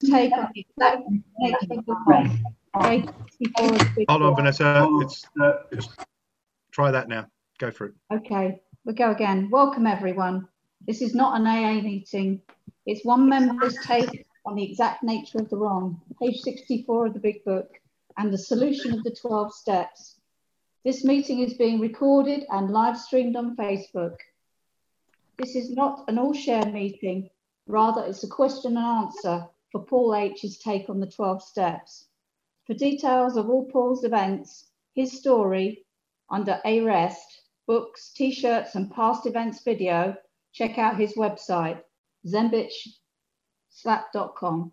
take on the exact nature of the wrong. Page 64 of the big Hold on. Vanessa. It's, uh, just try that now. Go for it. Okay, we'll go again. Welcome, everyone. This is not an AA meeting. It's one member's take on the exact nature of the wrong, page 64 of the big book, and the solution of the 12 steps. This meeting is being recorded and live streamed on Facebook. This is not an all share meeting, rather, it's a question and answer for Paul H's take on the 12 steps. For details of all Paul's events, his story under A Rest, books, t shirts, and past events video, check out his website, zenbitchslap.com.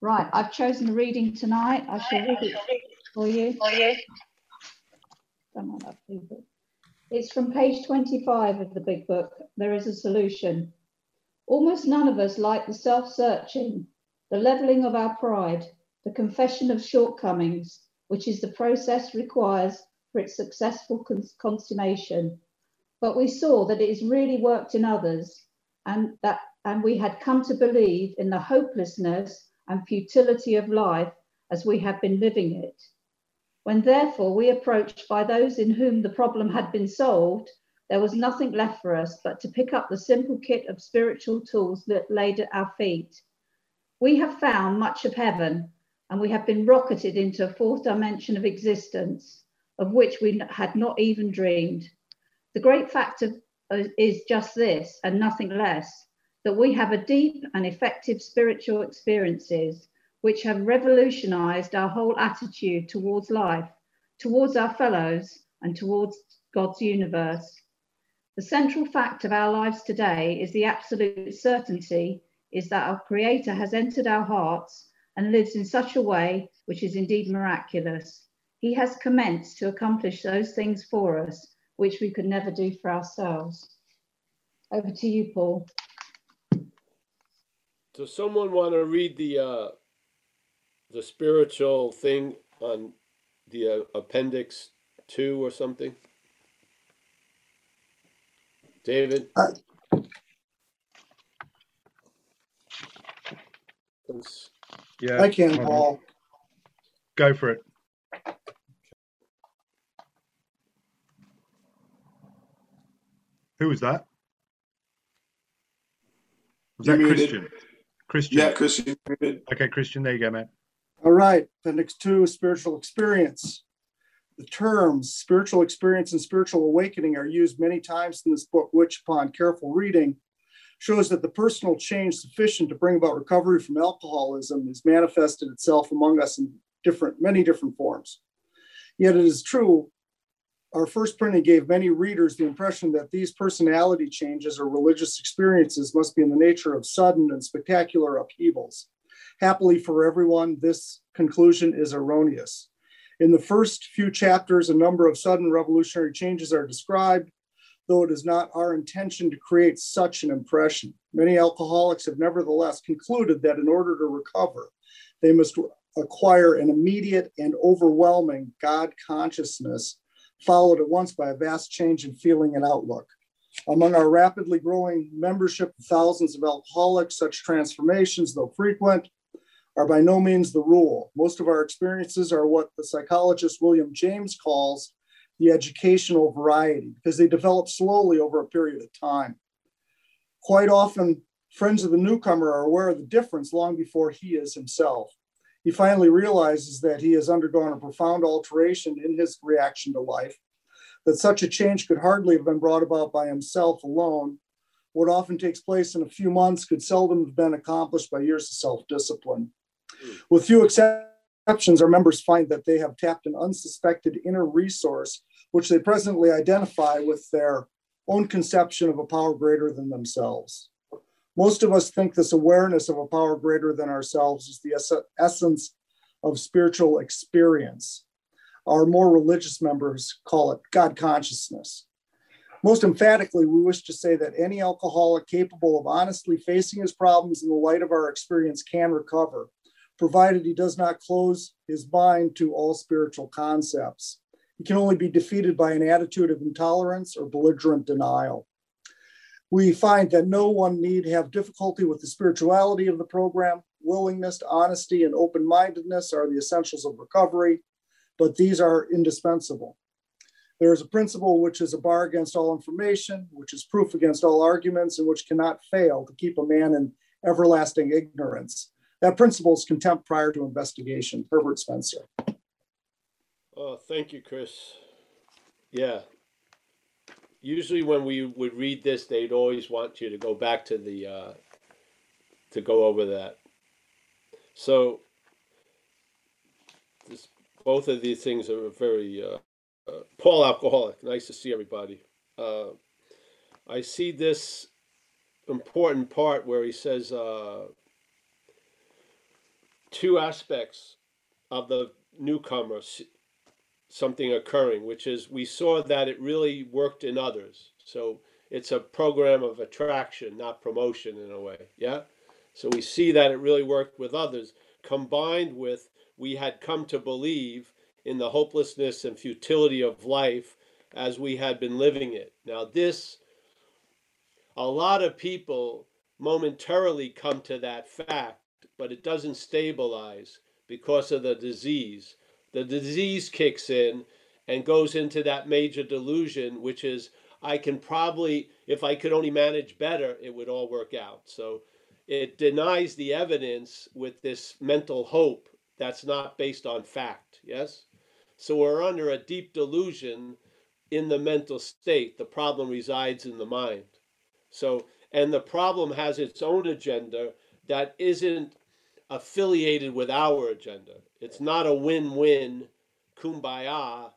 Right, I've chosen a reading tonight. I shall read it for you. Don't mind that, please. It's from page 25 of the big book. There is a solution. Almost none of us like the self searching, the leveling of our pride, the confession of shortcomings, which is the process requires for its successful cons- consummation. But we saw that it has really worked in others, and that and we had come to believe in the hopelessness and futility of life as we have been living it. When therefore we approached by those in whom the problem had been solved, there was nothing left for us but to pick up the simple kit of spiritual tools that laid at our feet. We have found much of heaven, and we have been rocketed into a fourth dimension of existence, of which we had not even dreamed. The great fact of, uh, is just this, and nothing less, that we have a deep and effective spiritual experiences which have revolutionized our whole attitude towards life, towards our fellows, and towards God's universe. The central fact of our lives today is the absolute certainty is that our Creator has entered our hearts and lives in such a way which is indeed miraculous. He has commenced to accomplish those things for us which we could never do for ourselves. Over to you, Paul. Does someone want to read the uh, the spiritual thing on the uh, appendix two or something? David? Uh, Yeah. I can, hold on. Paul. Go for it. Who was that? Was You're that muted. Christian? Christian. Yeah, Christian. Okay, Christian, there you go, man. All right, appendix two, spiritual experience. The terms spiritual experience and spiritual awakening are used many times in this book, which upon careful reading shows that the personal change sufficient to bring about recovery from alcoholism has manifested itself among us in different, many different forms. Yet it is true, our first printing gave many readers the impression that these personality changes or religious experiences must be in the nature of sudden and spectacular upheavals. Happily for everyone, this conclusion is erroneous. In the first few chapters, a number of sudden revolutionary changes are described, though it is not our intention to create such an impression. Many alcoholics have nevertheless concluded that in order to recover, they must acquire an immediate and overwhelming God consciousness, followed at once by a vast change in feeling and outlook. Among our rapidly growing membership of thousands of alcoholics, such transformations, though frequent, are by no means the rule. Most of our experiences are what the psychologist William James calls the educational variety because they develop slowly over a period of time. Quite often, friends of the newcomer are aware of the difference long before he is himself. He finally realizes that he has undergone a profound alteration in his reaction to life, that such a change could hardly have been brought about by himself alone. What often takes place in a few months could seldom have been accomplished by years of self discipline. With few exceptions, our members find that they have tapped an unsuspected inner resource, which they presently identify with their own conception of a power greater than themselves. Most of us think this awareness of a power greater than ourselves is the ess- essence of spiritual experience. Our more religious members call it God consciousness. Most emphatically, we wish to say that any alcoholic capable of honestly facing his problems in the light of our experience can recover, provided he does not close his mind to all spiritual concepts. He can only be defeated by an attitude of intolerance or belligerent denial. We find that no one need have difficulty with the spirituality of the program. willingness honesty, and open mindedness are the essentials of recovery, but these are indispensable. There is a principle which is a bar against all information, which is proof against all arguments, and which cannot fail to keep a man in everlasting ignorance. That principle is contempt prior to investigation. Herbert Spencer. Oh, thank you, Chris. Yeah. Usually when we would read this, they'd always want you to go back to the, uh, to go over that. So this, both of these things are very, uh, uh, Paul Alcoholic, nice to see everybody. Uh, I see this important part where he says, uh, two aspects of the newcomer something occurring, which is we saw that it really worked in others. So it's a program of attraction, not promotion in a way. Yeah. So we see that it really worked with others, combined with we had come to believe in the hopelessness and futility of life as we had been living it. Now, this, a lot of people momentarily come to that fact, but it doesn't stabilize because of the disease. The disease kicks in and goes into that major delusion, which is I can probably, if I could only manage better, it would all work out. So it denies the evidence with this mental hope that's not based on fact. Yes? So we're under a deep delusion in the mental state. The problem resides in the mind. So, and the problem has its own agenda that isn't affiliated with our agenda. It's not a win win, kumbaya.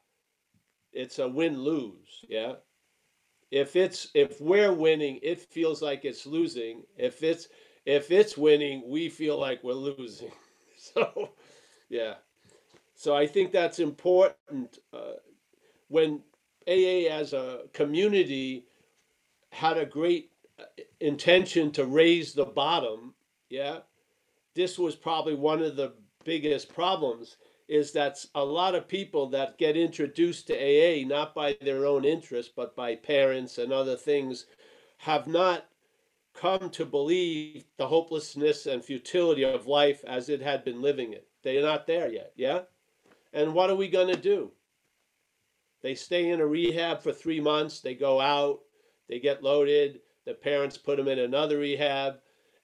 It's a win lose. Yeah. If it's if we're winning, it feels like it's losing. If it's if it's winning, we feel like we're losing. So, yeah. So I think that's important. Uh, when AA as a community had a great uh, intention to raise the bottom, yeah, this was probably one of the biggest problems is that a lot of people that get introduced to AA not by their own interest but by parents and other things have not come to believe the hopelessness and futility of life as it had been living it. They're not there yet, yeah? And what are we going to do? They stay in a rehab for three months, they go out, they get loaded, the parents put them in another rehab,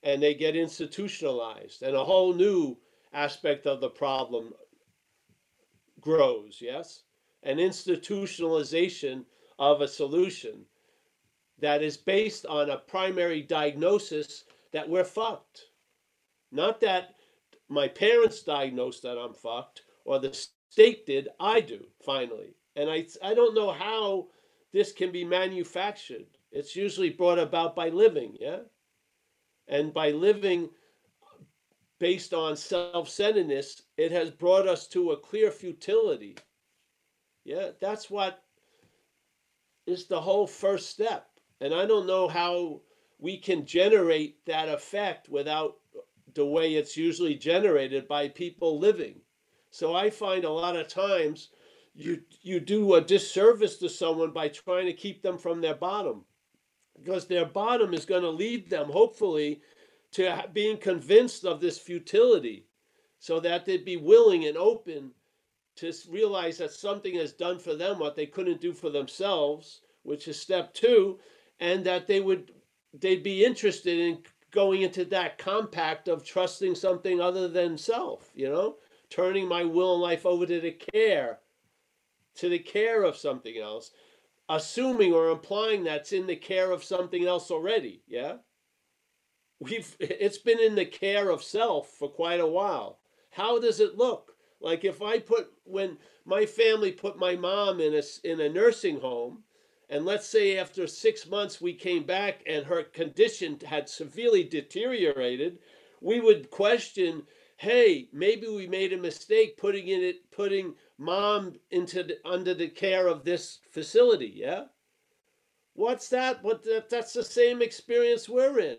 and they get institutionalized. And a whole new aspect of the problem grows, yes? An institutionalization of a solution that is based on a primary diagnosis that we're fucked. Not that my parents diagnosed that I'm fucked or the state did, I do finally. And I, I don't know how this can be manufactured. It's usually brought about by living, yeah? And by living based on self centeredness, it has brought us to a clear futility. Yeah, that's what is the whole first step. And I don't know how we can generate that effect without the way it's usually generated by people living. So I find a lot of times you you do a disservice to someone by trying to keep them from their bottom because their bottom is going to lead them hopefully to being convinced of this futility so that they'd be willing and open to realize that something has done for them what they couldn't do for themselves which is step 2 and that they would they'd be interested in going into that compact of trusting something other than self you know? Turning my will and life over to the care to the care of something else assuming or implying that's in the care of something else already yeah? We've it's been in the care of self for quite a while. How does it look? Like if i put when my family put my mom in a in a nursing home and let's say after 6 months we came back and her condition had severely deteriorated we would question hey maybe we made a mistake putting in it putting mom into under the care of this facility yeah? What's that? What that, that's the same experience we're in.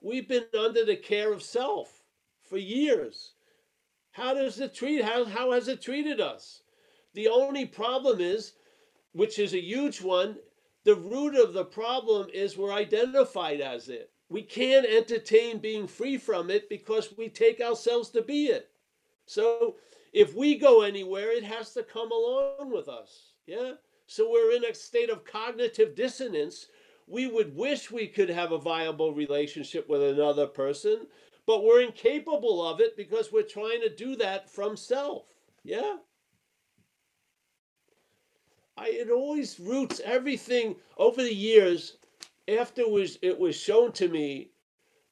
We've been under the care of self for years. How does it treat how, how has it treated us? The only problem is which is a huge one the root of the problem is we're identified as it. We can't entertain being free from it because we take ourselves to be it. So if we go anywhere, it has to come along with us. Yeah. So we're in a state of cognitive dissonance. We would wish we could have a viable relationship with another person, but we're incapable of it because we're trying to do that from self. Yeah. I, it always roots everything over the years after it was, it was shown to me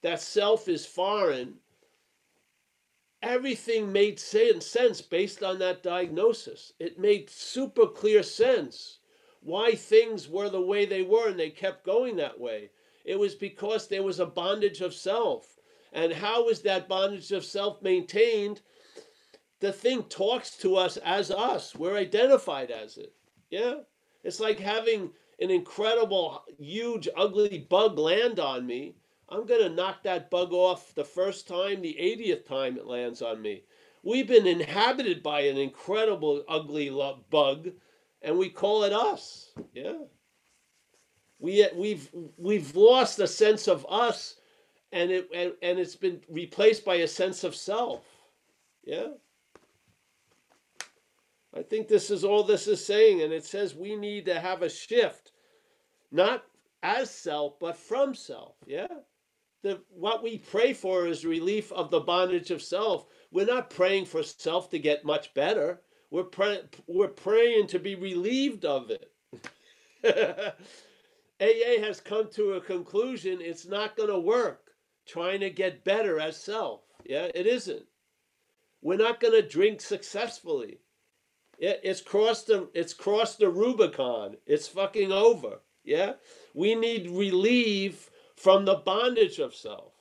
that self is foreign everything made sense based on that diagnosis. It made super clear sense why things were the way they were and they kept going that way. It was because there was a bondage of self. And how is that bondage of self maintained? The thing talks to us as us. We're identified as it. Yeah. It's like having an incredible, huge, ugly bug land on me I'm going to knock that bug off the first time, the 80th time it lands on me. We've been inhabited by an incredible, ugly bug, and we call it us. Yeah. We, we've, we've lost a sense of us, and, it, and, and it's been replaced by a sense of self. Yeah. I think this is all this is saying, and it says we need to have a shift, not as self, but from self. Yeah the what we pray for is relief of the bondage of self. We're not praying for self to get much better. We're pray, we're praying to be relieved of it. AA has come to a conclusion it's not going to work trying to get better as self. Yeah, it isn't. We're not going to drink successfully. It, it's crossed the it's crossed the Rubicon. It's fucking over. Yeah, we need relief from the bondage of self.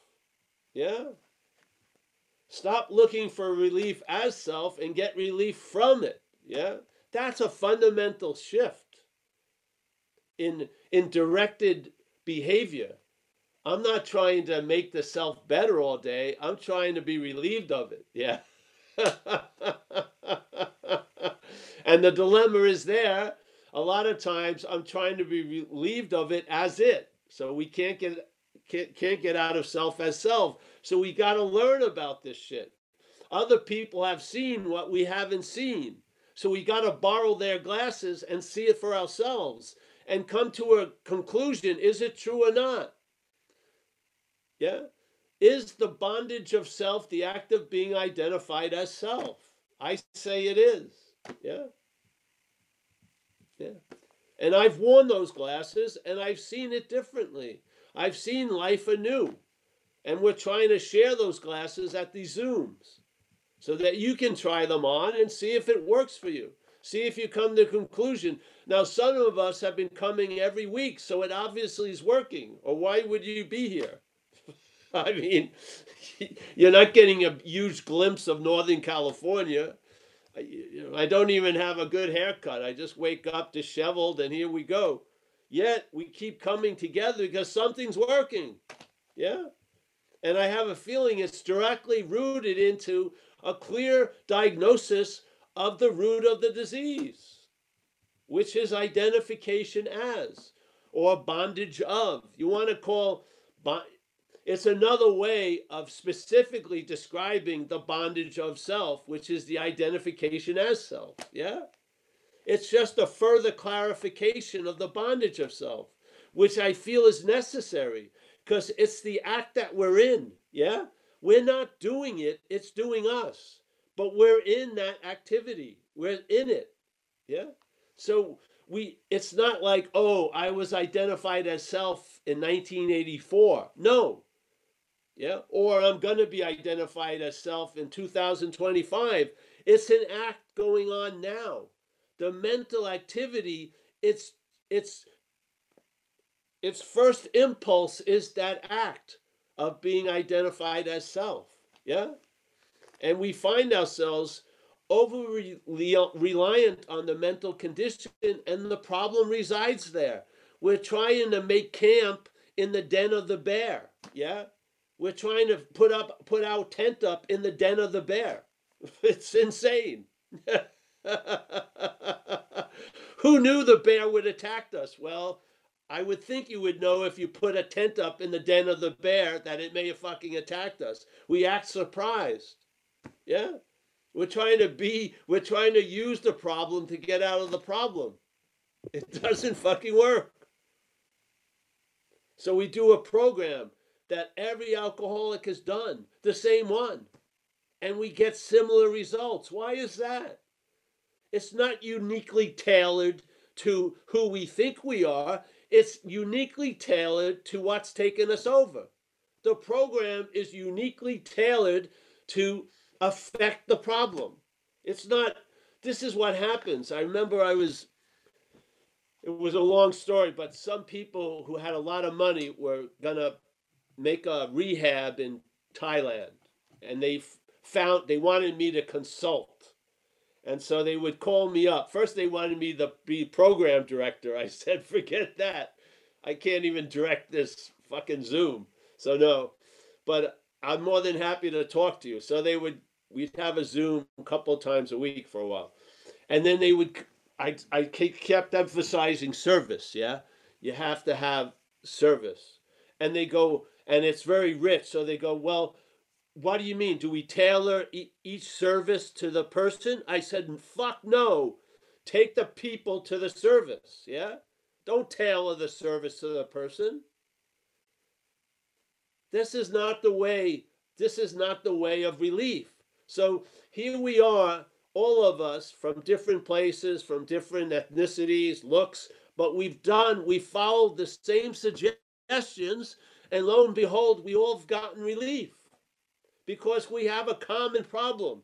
Yeah? Stop looking for relief as self and get relief from it. Yeah? That's a fundamental shift in in directed behavior. I'm not trying to make the self better all day. I'm trying to be relieved of it. Yeah. and the dilemma is there. A lot of times I'm trying to be relieved of it as it. So we can't get can't, can't get out of self as self. So we got to learn about this shit. Other people have seen what we haven't seen. So we got to borrow their glasses and see it for ourselves and come to a conclusion is it true or not? Yeah? Is the bondage of self the act of being identified as self? I say it is. Yeah? Yeah. And I've worn those glasses and I've seen it differently. I've seen life anew. And we're trying to share those glasses at these Zooms so that you can try them on and see if it works for you. See if you come to a conclusion. Now, some of us have been coming every week, so it obviously is working. Or why would you be here? I mean, you're not getting a huge glimpse of Northern California. I don't even have a good haircut. I just wake up disheveled, and here we go. Yet we keep coming together because something's working. Yeah. And I have a feeling it's directly rooted into a clear diagnosis of the root of the disease, which is identification as or bondage of. You want to call it's another way of specifically describing the bondage of self, which is the identification as self. Yeah? It's just a further clarification of the bondage of self, which I feel is necessary because it's the act that we're in. Yeah? We're not doing it, it's doing us. But we're in that activity. We're in it. Yeah? So we it's not like, "Oh, I was identified as self in 1984." No. Yeah? Or I'm going to be identified as self in 2025. It's an act going on now the mental activity its its its first impulse is that act of being identified as self yeah? And we find ourselves over reliant on the mental condition and the problem resides there. We're trying to make camp in the den of the bear yeah? We're trying to put up put our tent up in the den of the bear. It's insane Who knew the bear would attack us? Well, I would think you would know if you put a tent up in the den of the bear that it may have fucking attacked us. We act surprised. Yeah? We're trying to be, we're trying to use the problem to get out of the problem. It doesn't fucking work. So we do a program that every alcoholic has done, the same one, and we get similar results. Why is that? It's not uniquely tailored to who we think we are, it's uniquely tailored to what's taken us over. The program is uniquely tailored to affect the problem. It's not, this is what happens. I remember I was, it was a long story, but some people who had a lot of money were going to make a rehab in Thailand. And they found, they wanted me to consult. And so they would call me up. First, they wanted me to be program director. I said, forget that. I can't even direct this fucking Zoom. So, no. But I'm more than happy to talk to you. So they would, we'd have a Zoom a couple times a week for a while. And then they would, I, I kept emphasizing service. Yeah. You have to have service. And they go, and it's very rich. So they go, well, what do you mean? Do we tailor e- each service to the person? I said, fuck no. Take the people to the service. Yeah. Don't tailor the service to the person. This is not the way. This is not the way of relief. So here we are, all of us from different places, from different ethnicities, looks, but we've done, we followed the same suggestions, and lo and behold, we all have gotten relief because we have a common problem.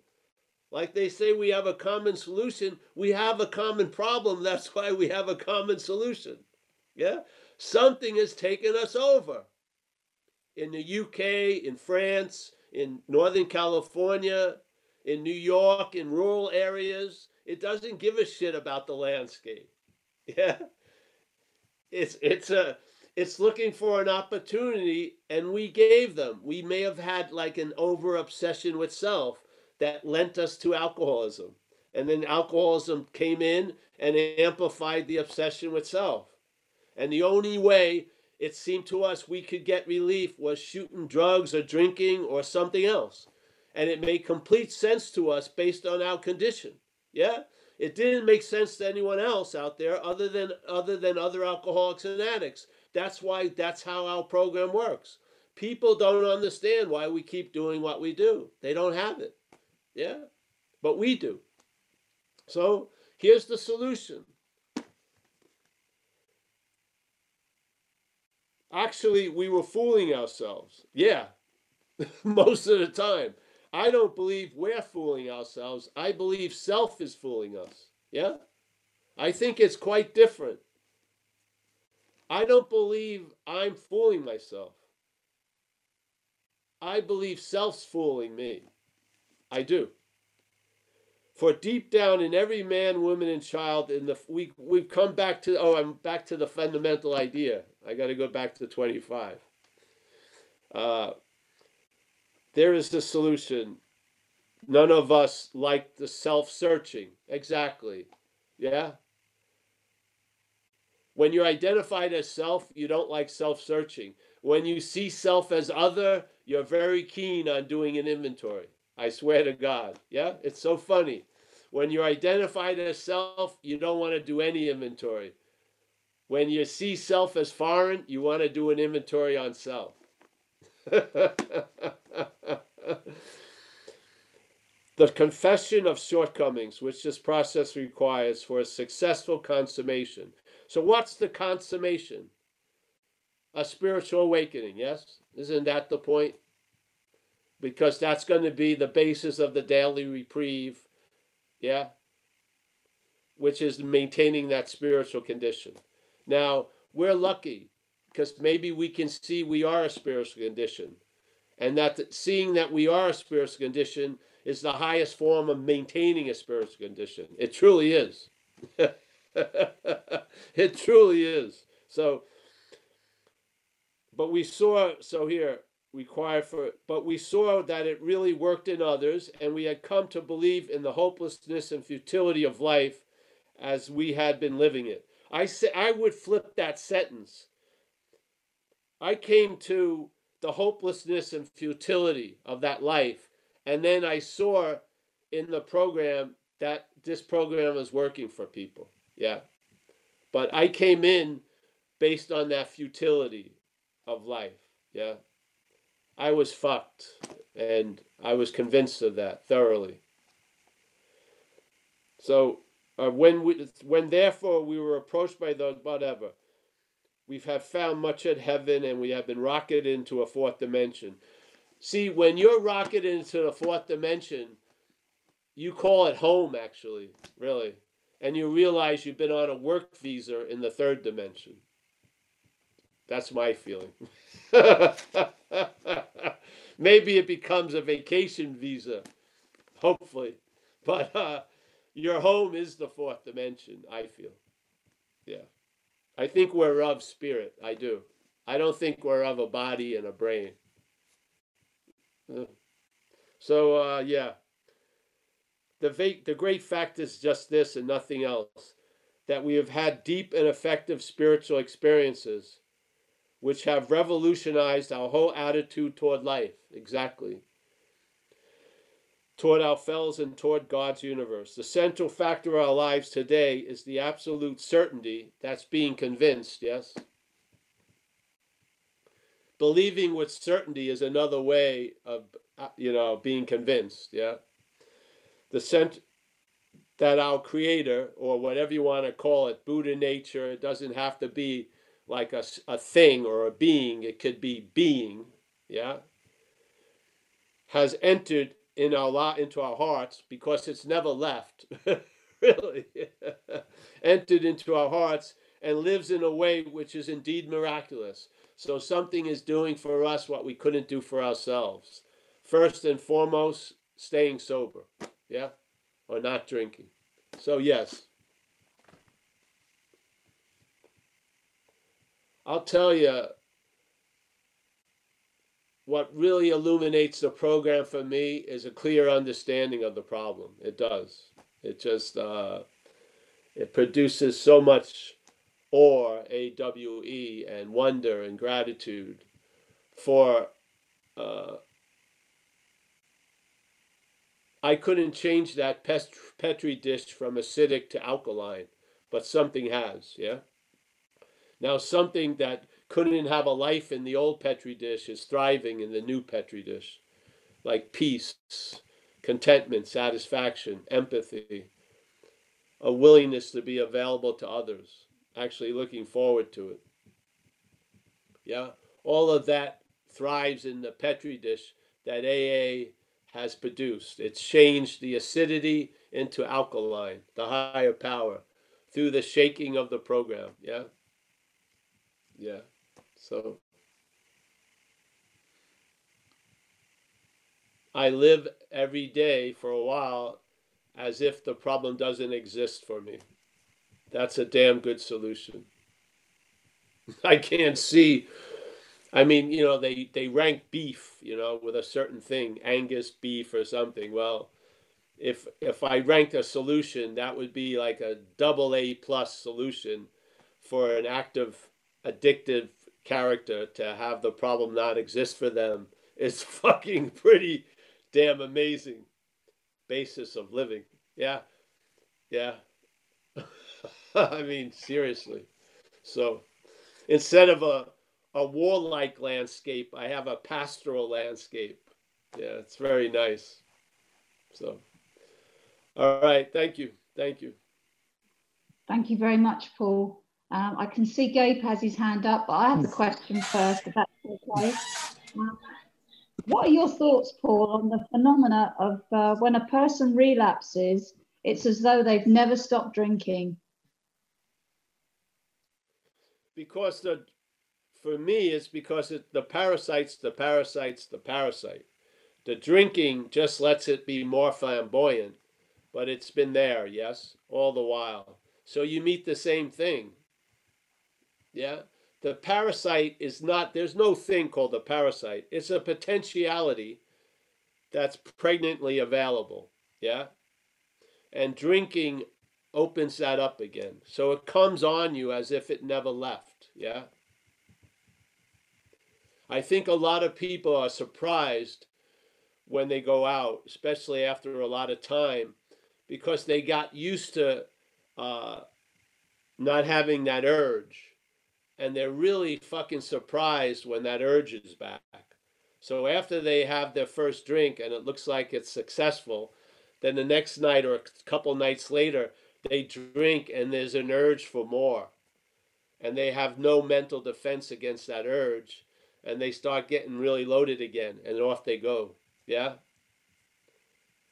Like they say, we have a common solution. We have a common problem. That's why we have a common solution. Yeah? Something has taken us over. In the UK, in France, in Northern California, in New York, in rural areas, it doesn't give a shit about the landscape. Yeah? It's it's a it's looking for an opportunity and we gave them. We may have had like an over obsession with self that lent us to alcoholism. And then alcoholism came in and amplified the obsession with self. And the only way it seemed to us we could get relief was shooting drugs or drinking or something else. And it made complete sense to us based on our condition. Yeah? It didn't make sense to anyone else out there other than other than other alcoholics and addicts that's why that's how our program works. People don't understand why we keep doing what we do. They don't have it. Yeah. But we do. So here's the solution. Actually, we were fooling ourselves. Yeah. Most of the time. I don't believe we're fooling ourselves. I believe self is fooling us. Yeah? I think it's quite different. I don't believe I'm fooling myself. I believe self's fooling me. I do. For deep down in every man, woman, and child, in the we we've come back to oh I'm back to the fundamental idea. I got to go back to twenty five. Uh, there is the solution. None of us like the self searching. Exactly. Yeah. When you're identified as self, you don't like self searching. When you see self as other, you're very keen on doing an inventory. I swear to God. Yeah? It's so funny. When you're identified as self, you don't want to do any inventory. When you see self as foreign, you want to do an inventory on self. the confession of shortcomings, which this process requires for a successful consummation, so, what's the consummation? A spiritual awakening, yes? Isn't that the point? Because that's going to be the basis of the daily reprieve, yeah? Which is maintaining that spiritual condition. Now, we're lucky because maybe we can see we are a spiritual condition. And that seeing that we are a spiritual condition is the highest form of maintaining a spiritual condition. It truly is. it truly is. So, but we saw, so here, require for, but we saw that it really worked in others, and we had come to believe in the hopelessness and futility of life as we had been living it. I say I would flip that sentence. I came to the hopelessness and futility of that life, and then I saw in the program that this program was working for people. Yeah. But I came in based on that futility of life. Yeah. I was fucked and I was convinced of that thoroughly. So uh, when we when therefore we were approached by those whatever, we have found much at heaven and we have been rocketed into a fourth dimension. See, when you're rocketed into the fourth dimension, you call it home actually, really. And you realize you've been on a work visa in the third dimension. That's my feeling. Maybe it becomes a vacation visa, hopefully. But uh, your home is the fourth dimension, I feel. Yeah. I think we're of spirit. I do. I don't think we're of a body and a brain. So, uh, yeah. The, va- the great fact is just this and nothing else that we have had deep and effective spiritual experiences which have revolutionized our whole attitude toward life. Exactly. Toward ourselves and toward God's universe. The central factor of our lives today is the absolute certainty that's being convinced, yes? Believing with certainty is another way of, uh, you know, being convinced, yeah? The cent- that our creator, or whatever you want to call it, Buddha nature, it doesn't have to be like a, a thing or a being, it could be being, yeah, has entered in our lot into our hearts because it's never left, really, entered into our hearts and lives in a way which is indeed miraculous. So something is doing for us what we couldn't do for ourselves. First and foremost, staying sober, yeah, or not drinking. So yes, I'll tell you what really illuminates the program for me is a clear understanding of the problem. It does. It just uh, it produces so much awe, A W E, and wonder and gratitude for. Uh, I couldn't change that petri dish from acidic to alkaline, but something has, yeah. Now, something that couldn't have a life in the old Petri dish is thriving in the new Petri dish, like peace, contentment, satisfaction, empathy, a willingness to be available to others, actually looking forward to it. Yeah, all of that thrives in the Petri dish that AA has produced. It's changed the acidity into alkaline, the higher power, through the shaking of the program. Yeah. Yeah. So I live every day for a while as if the problem doesn't exist for me. That's a damn good solution. I can't see. I mean, you know, they, they rank beef, you know, with a certain thing, Angus beef or something. Well, if if I ranked a solution, that would be like a double A plus solution for an active addictive character to have the problem not exist for them is fucking pretty damn amazing basis of living. Yeah. Yeah. I mean, seriously. So instead of a, a warlike landscape, I have a pastoral landscape. Yeah, it's very nice. So, all right. Thank you. Thank you. Thank you very much, Paul. Um, I can see Gabe has his hand up, but I have the question first, if that's okay. Um, what are your thoughts, Paul, on the phenomena of uh, when a person relapses, it's as though they've never stopped drinking? Because the, for me, it's because it, the parasites, the parasites, the parasite. The drinking just lets it be more flamboyant, but it's been there, yes, all the while. So you meet the same thing. Yeah. The parasite is not, there's no thing called a parasite. It's a potentiality that's pregnantly available. Yeah. And drinking opens that up again. So it comes on you as if it never left. Yeah. I think a lot of people are surprised when they go out, especially after a lot of time, because they got used to uh, not having that urge. And they're really fucking surprised when that urge is back. So after they have their first drink and it looks like it's successful, then the next night or a couple nights later, they drink and there's an urge for more. And they have no mental defense against that urge. And they start getting really loaded again and off they go. Yeah.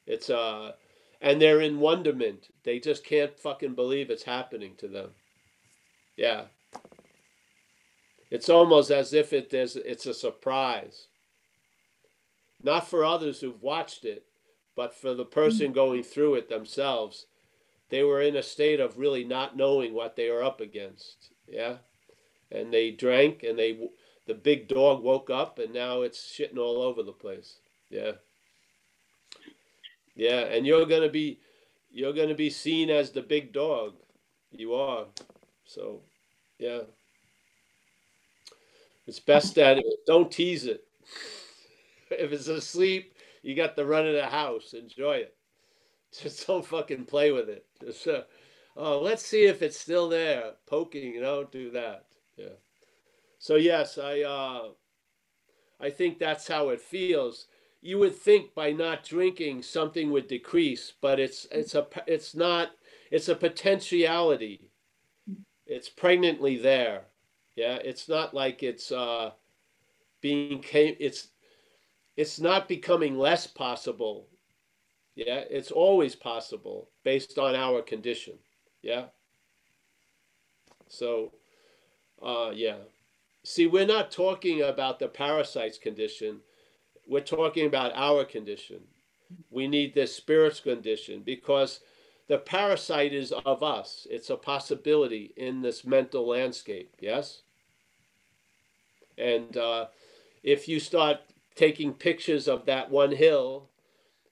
It's uh and they're in wonderment. They just can't fucking believe it's happening to them. Yeah. It's almost as if it is it's a surprise. Not for others who've watched it, but for the person going through it themselves. They were in a state of really not knowing what they were up against. Yeah. And they drank and they the big dog woke up and now it's shitting all over the place. Yeah. Yeah, and you're gonna be you're gonna be seen as the big dog. You are. So yeah. It's best that it, don't tease it. If it's asleep, you got the run of the house. Enjoy it. Just don't fucking play with it. Just uh, oh, let's see if it's still there. Poking, you know, do that. Yeah. So yes, I uh I think that's how it feels you would think by not drinking something would decrease, but it's it's a it's not it's a potentiality. It's pregnantly there. Yeah, it's not like it's uh being came it's it's not becoming less possible. Yeah, it's always possible based on our condition. Yeah. So uh yeah. See, we're not talking about the parasite's condition we're talking about our condition. We need this spirit's condition because the parasite is of us. It's a possibility in this mental landscape, yes? And uh, if you start taking pictures of that one hill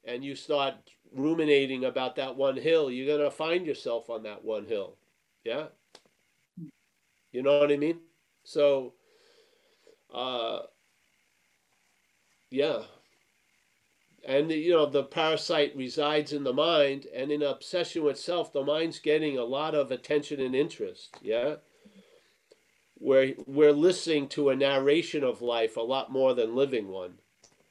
and you start ruminating about that one hill, you're going to find yourself on that one hill. Yeah? You know what I mean? So, uh, yeah. And you know, the parasite resides in the mind, and in obsession with self, the mind's getting a lot of attention and interest. Yeah. We're, we're listening to a narration of life a lot more than living one.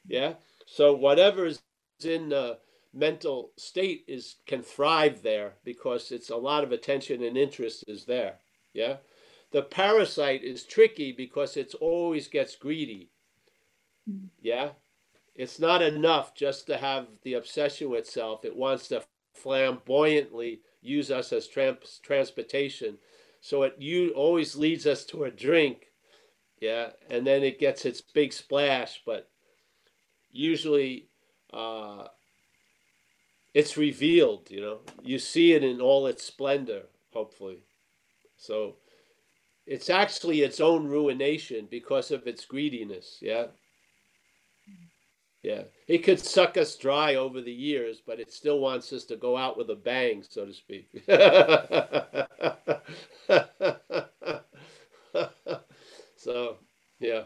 Yeah. So whatever is in the mental state is can thrive there because it's a lot of attention and interest is there. Yeah. The parasite is tricky because it always gets greedy yeah? It's not enough just to have the obsession with self. It wants to flamboyantly use us as trans- transportation. So it you always leads us to a drink, yeah, and then it gets its big splash, but usually uh, it's revealed, you know. You see it in all its splendor, hopefully. So it's actually its own ruination because of its greediness, yeah. Yeah, it could suck us dry over the years, but it still wants us to go out with a bang, so to speak. so, yeah.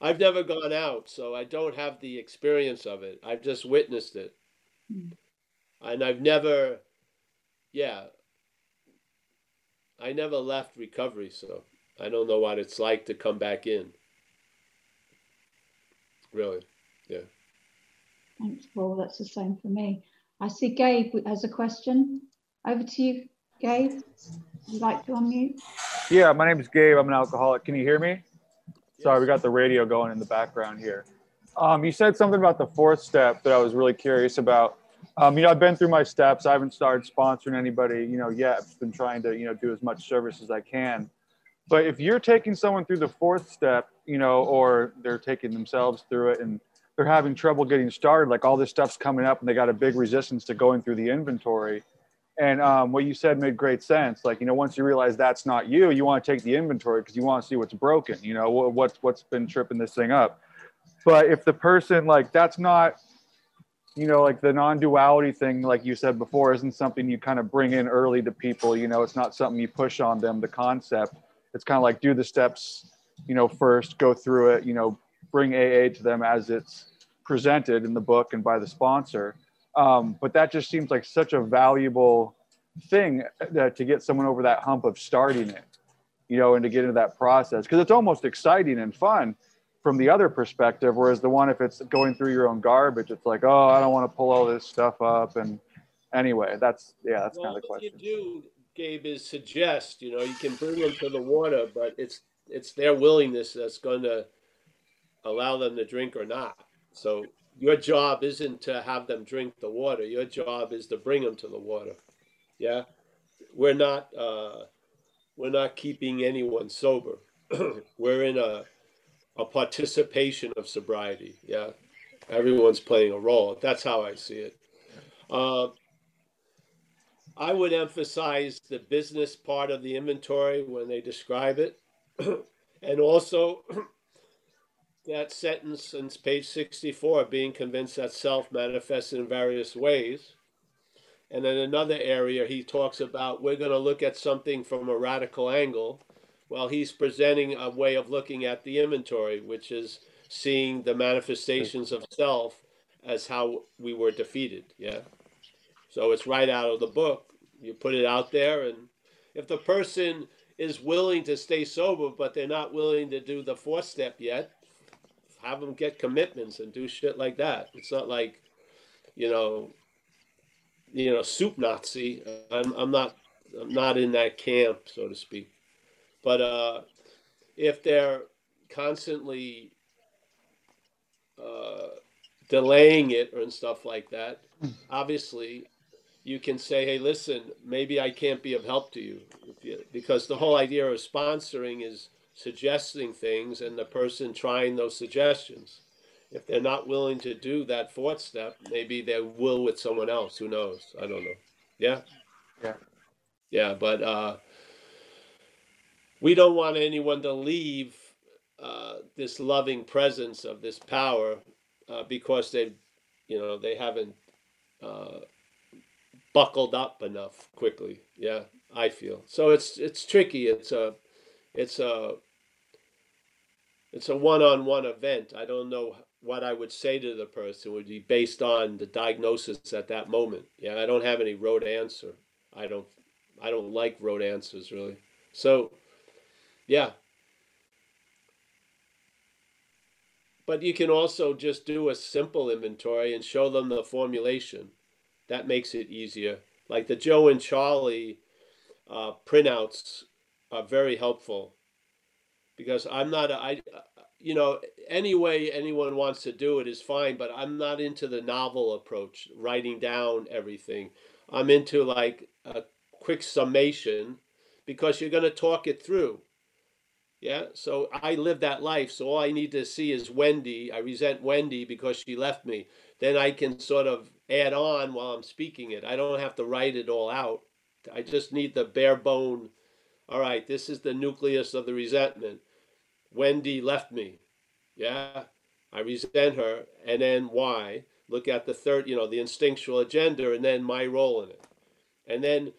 I've never gone out, so I don't have the experience of it. I've just witnessed it. Mm. And I've never, yeah, I never left recovery, so I don't know what it's like to come back in. Really? Yeah. Thanks, Paul. That's the same for me. I see Gabe has a question. Over to you, Gabe. Would you like to unmute? Yeah, my name is Gabe. I'm an alcoholic. Can you hear me? Yes. Sorry, we got the radio going in the background here. Um, you said something about the fourth step that I was really curious about. Um, you know, I've been through my steps. I haven't started sponsoring anybody, you know, yet. I've been trying to, you know, do as much service as I can. But if you're taking someone through the fourth step, you know, or they're taking themselves through it and they're having trouble getting started, like all this stuff's coming up and they got a big resistance to going through the inventory. And um, what you said made great sense. Like, you know, once you realize that's not you, you want to take the inventory because you want to see what's broken, you know, what's, what's been tripping this thing up. But if the person, like, that's not, you know, like the non-duality thing, like you said before, isn't something you kind of bring in early to people. You know, it's not something you push on them. The concept, it's kind of like do the steps, you know, first, go through it. You know, bring AA to them as it's presented in the book and by the sponsor. Um, but that just seems like such a valuable thing uh, to get someone over that hump of starting it, you know, and to get into that process because it's almost exciting and fun from the other perspective. Whereas the one, if it's going through your own garbage, it's like, oh, I don't want to pull all this stuff up. And anyway, that's yeah, that's well, kind of the question. What you do, Gabe, is suggest. You know, you can bring them to the water, but it's it's their willingness that's going to allow them to drink or not. So your job isn't to have them drink the water. Your job is to bring them to the water. Yeah, we're not uh, we're not keeping anyone sober. we're in a a participation of sobriety. Yeah, everyone's playing a role. That's how I see it. Uh, I would emphasize the business part of the inventory when they describe it, and also that sentence on page 64 being convinced that self manifests in various ways. And then another area he talks about we're going to look at something from a radical angle. Well, he's presenting a way of looking at the inventory, which is seeing the manifestations of self as how we were defeated. Yeah. So it's right out of the book. You put it out there, and if the person is willing to stay sober, but they're not willing to do the fourth step yet, have them get commitments and do shit like that. It's not like, you know, you know, soup Nazi. I'm, I'm not, I'm not in that camp, so to speak. But uh, if they're constantly uh, delaying it and stuff like that, obviously you can say, hey, listen, maybe I can't be of help to you. you because the whole idea of sponsoring is suggesting things and the person trying those suggestions. If they're not willing to do that fourth step, maybe they will with someone else. Who knows? I don't know. Yeah. Yeah. Yeah. But uh, we don't want anyone to leave uh, this loving presence of this power uh, because they, you know, they haven't uh, buckled up enough quickly. Yeah, I feel so. It's it's tricky. It's a it's a it's a one-on-one event. I don't know what I would say to the person would be based on the diagnosis at that moment. Yeah, I don't have any road answer. I don't I don't like road answers really. So yeah. But you can also just do a simple inventory and show them the formulation. That makes it easier. Like the Joe and Charlie uh, printouts are very helpful because I'm not a, I you know any way anyone wants to do it is fine but I'm not into the novel approach writing down everything I'm into like a quick summation because you're going to talk it through yeah so I live that life so all I need to see is Wendy I resent Wendy because she left me then I can sort of add on while I'm speaking it I don't have to write it all out I just need the bare bone all right, this is the nucleus of the resentment. Wendy left me. Yeah, I resent her. And then why? Look at the third, you know, the instinctual agenda and then my role in it. And then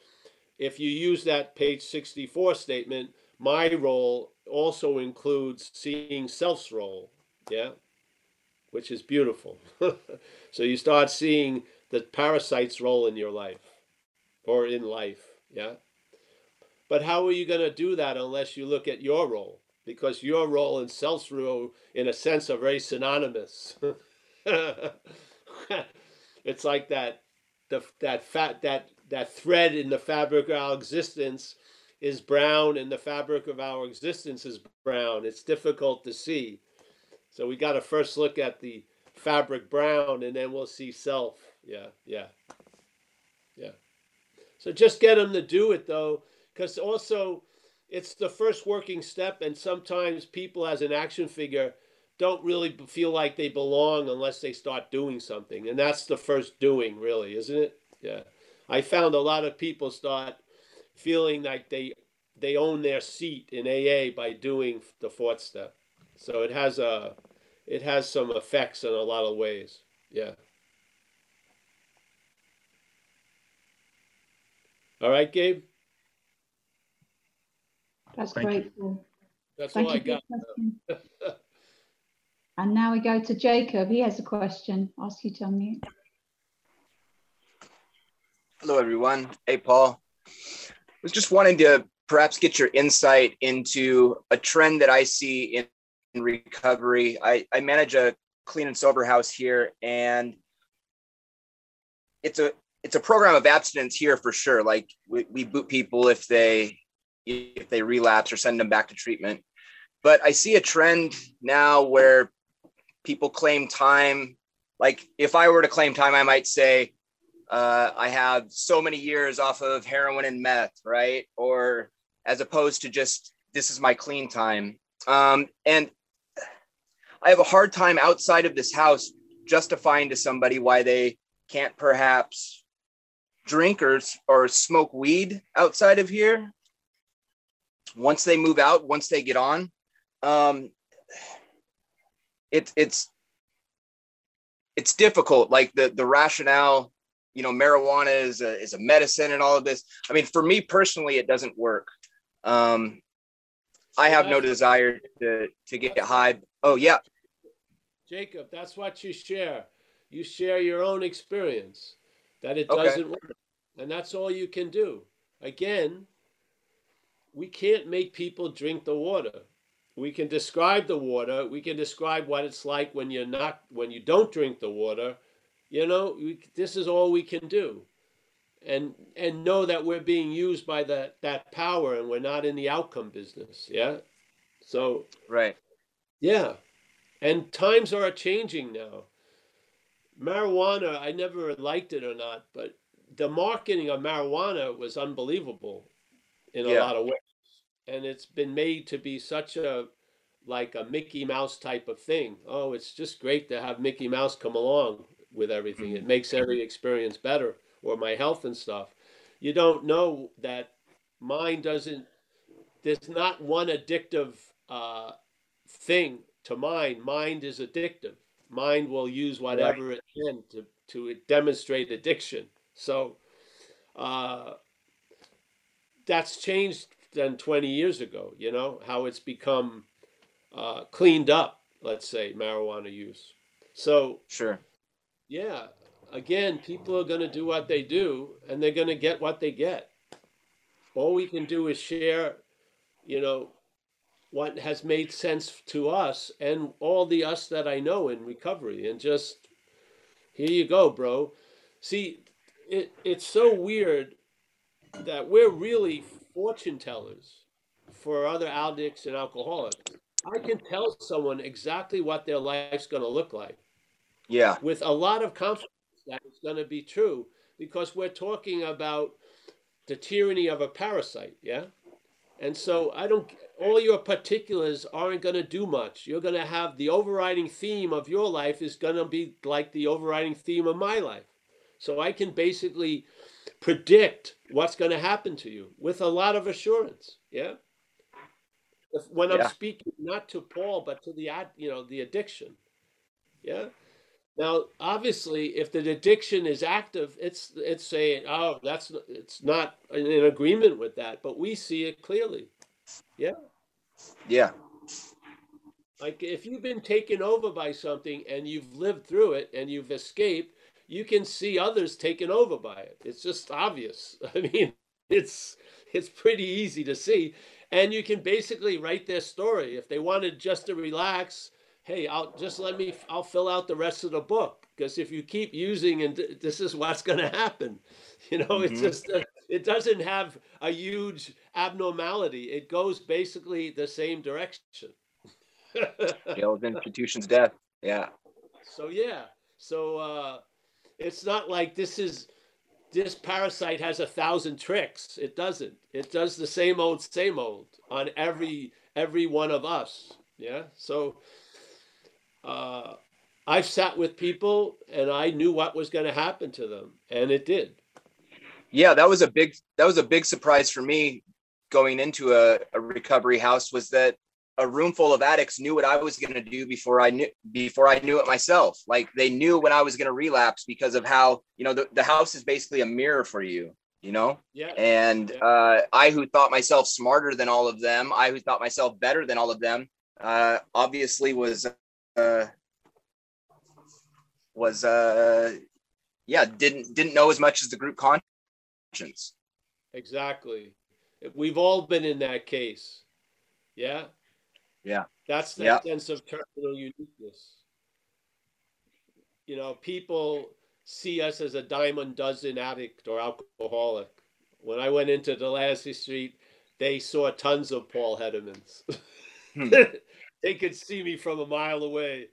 if you use that page 64 statement, my role also includes seeing self's role. Yeah, which is beautiful. so you start seeing the parasite's role in your life or in life. Yeah. But how are you going to do that unless you look at your role? Because your role and self's role, in a sense, are very synonymous. it's like that, the that fat that that thread in the fabric of our existence is brown, and the fabric of our existence is brown. It's difficult to see, so we got to first look at the fabric brown, and then we'll see self. Yeah, yeah, yeah. So just get them to do it though because also it's the first working step, and sometimes people as an action figure don't really feel like they belong unless they start doing something, and that's the first doing, really, isn't it? Yeah, I found a lot of people start feeling like they they own their seat in AA by doing the fourth step. So it has a it has some effects in a lot of ways. Yeah. All right, Gabe. That's Thank great. You. That's Thank all I got. and now we go to Jacob. He has a question. Ask you to unmute. Hello, everyone. Hey, Paul. Was just wanting to perhaps get your insight into a trend that I see in, in recovery. I, I manage a clean and sober house here, and it's a it's a program of abstinence here for sure. Like we, we boot people if they if they relapse or send them back to treatment. But I see a trend now where people claim time. Like if I were to claim time, I might say, uh, I have so many years off of heroin and meth, right? Or as opposed to just this is my clean time. Um, and I have a hard time outside of this house justifying to somebody why they can't perhaps drink or, or smoke weed outside of here once they move out, once they get on. Um, it, it's it's difficult. Like the the rationale you know marijuana is a, is a medicine and all of this i mean for me personally it doesn't work um i have no desire to to get high oh yeah Jacob, that's what you share. You share your own experience that it Okay. doesn't work. And that's all you can do. Again, we can't make people drink the water. We can describe the water. We can describe what it's like when you're not when you don't drink the water. You know, we, this is all we can do. And and know that we're being used by that that power and we're not in the outcome business, yeah? So, right yeah. And times are changing now. Marijuana, I never liked it or not, but the marketing of marijuana was unbelievable in a Yeah. lot of ways. And it's been made to be such a like a Mickey Mouse type of thing. Oh, it's just great to have Mickey Mouse come along with everything. It makes every experience better or my health and stuff. You don't know that mind doesn't there's not one addictive uh, thing to mind. Mind is addictive. Mind will use whatever it can to, to demonstrate addiction. So uh, that's changed than 20 years ago, you know, how it's become uh, cleaned up, let's say, marijuana use. So, sure yeah, again, people are going to do what they do and they're going to get what they get. All we can do is share, you know, what has made sense to us and all the us that I know in recovery and just here you go, bro. See, it, it's so weird that we're really fortune tellers for other addicts and alcoholics. I can tell someone exactly what their life's going to look like yeah with a lot of confidence that it's going to be true because we're talking about the tyranny of a parasite, yeah? And so I don't, all your particulars aren't going to do much. You're going to have the overriding theme of your life is going to be like the overriding theme of my life. So I can basically predict what's going to happen to you with a lot of assurance, yeah? If, when I'm speaking not to Paul, but to the, ad- you know, the addiction, yeah? Now, obviously, if the addiction is active, it's it's saying, "Oh, that's it's not in, in agreement with that," but we see it clearly. Yeah, yeah like if you've been taken over by something and you've lived through it and you've escaped, you can see others taken over by it. It's just obvious. I mean, it's it's pretty easy to see, and you can basically write their story if they wanted just to relax. Hey, I'll just let me. I'll fill out the rest of the book because if you keep using and this is what's going to happen. You know, it's Mhm. just uh, it doesn't have a huge abnormality. It goes basically the same direction. jails institution's death yeah So yeah, so uh, it's not like this is this parasite has a thousand tricks. It doesn't. It does the same old, same old on every every one of us. Yeah. So uh, I've sat with people and I knew what was going to happen to them, and it did. yeah that was a big that was a big surprise for me going into a, a recovery house was that a room full of addicts knew what I was going to do before I knew before I knew it myself. Like they knew when I was going to relapse because of how, you know, the, the house is basically a mirror for you. you know? Yeah. And Yeah. uh, I, who thought myself smarter than all of them, I, who thought myself better than all of them, uh, obviously was, uh, was, uh, yeah, didn't didn't know as much as the group conscience. Exactly. We've all been in that case. Yeah. Yeah. That's the Yeah. sense of terminal uniqueness. You know, people see us as a diamond dozen addict or alcoholic. When I went into Delancey Street, they saw tons of Paul Heddermans. Hmm. they could see me from a mile away.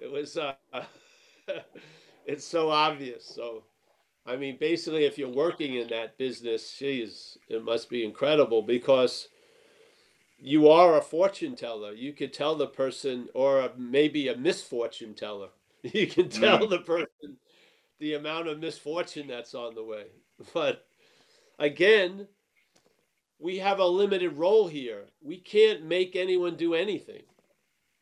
It was, uh, it's so obvious. So, I mean, basically, if you're working in that business, geez, it must be incredible because you are a fortune teller. You could tell the person, or a, maybe a misfortune teller. You can tell the person the amount of misfortune that's on the way. But again, we have a limited role here. We can't make anyone do anything.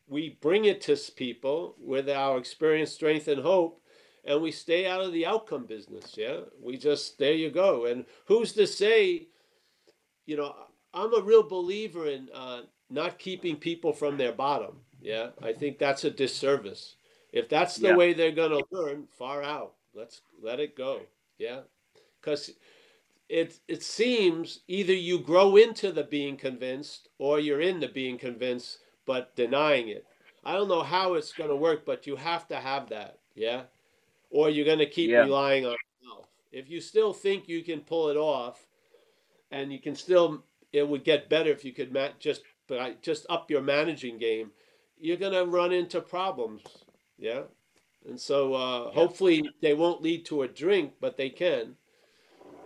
We bring it to people with our experience, strength, and hope, and we stay out of the outcome business. Yeah, we just there you go. And who's to say? You know, I'm a real believer in uh, not keeping people from their bottom. Yeah, I think that's a disservice. If that's the Yeah. way they're going to learn, far out. Let's let it go. Yeah, because it it seems either you grow into the being convinced or you're in the being convinced but denying it. I don't know how it's going to work, but you have to have that. Yeah, or you're going to keep Yeah. relying on yourself. If you still think you can pull it off, and you can still, it would get better if you could ma- just but just up your managing game. You're going to run into problems. Yeah. And so uh, hopefully they won't lead to a drink, but they can.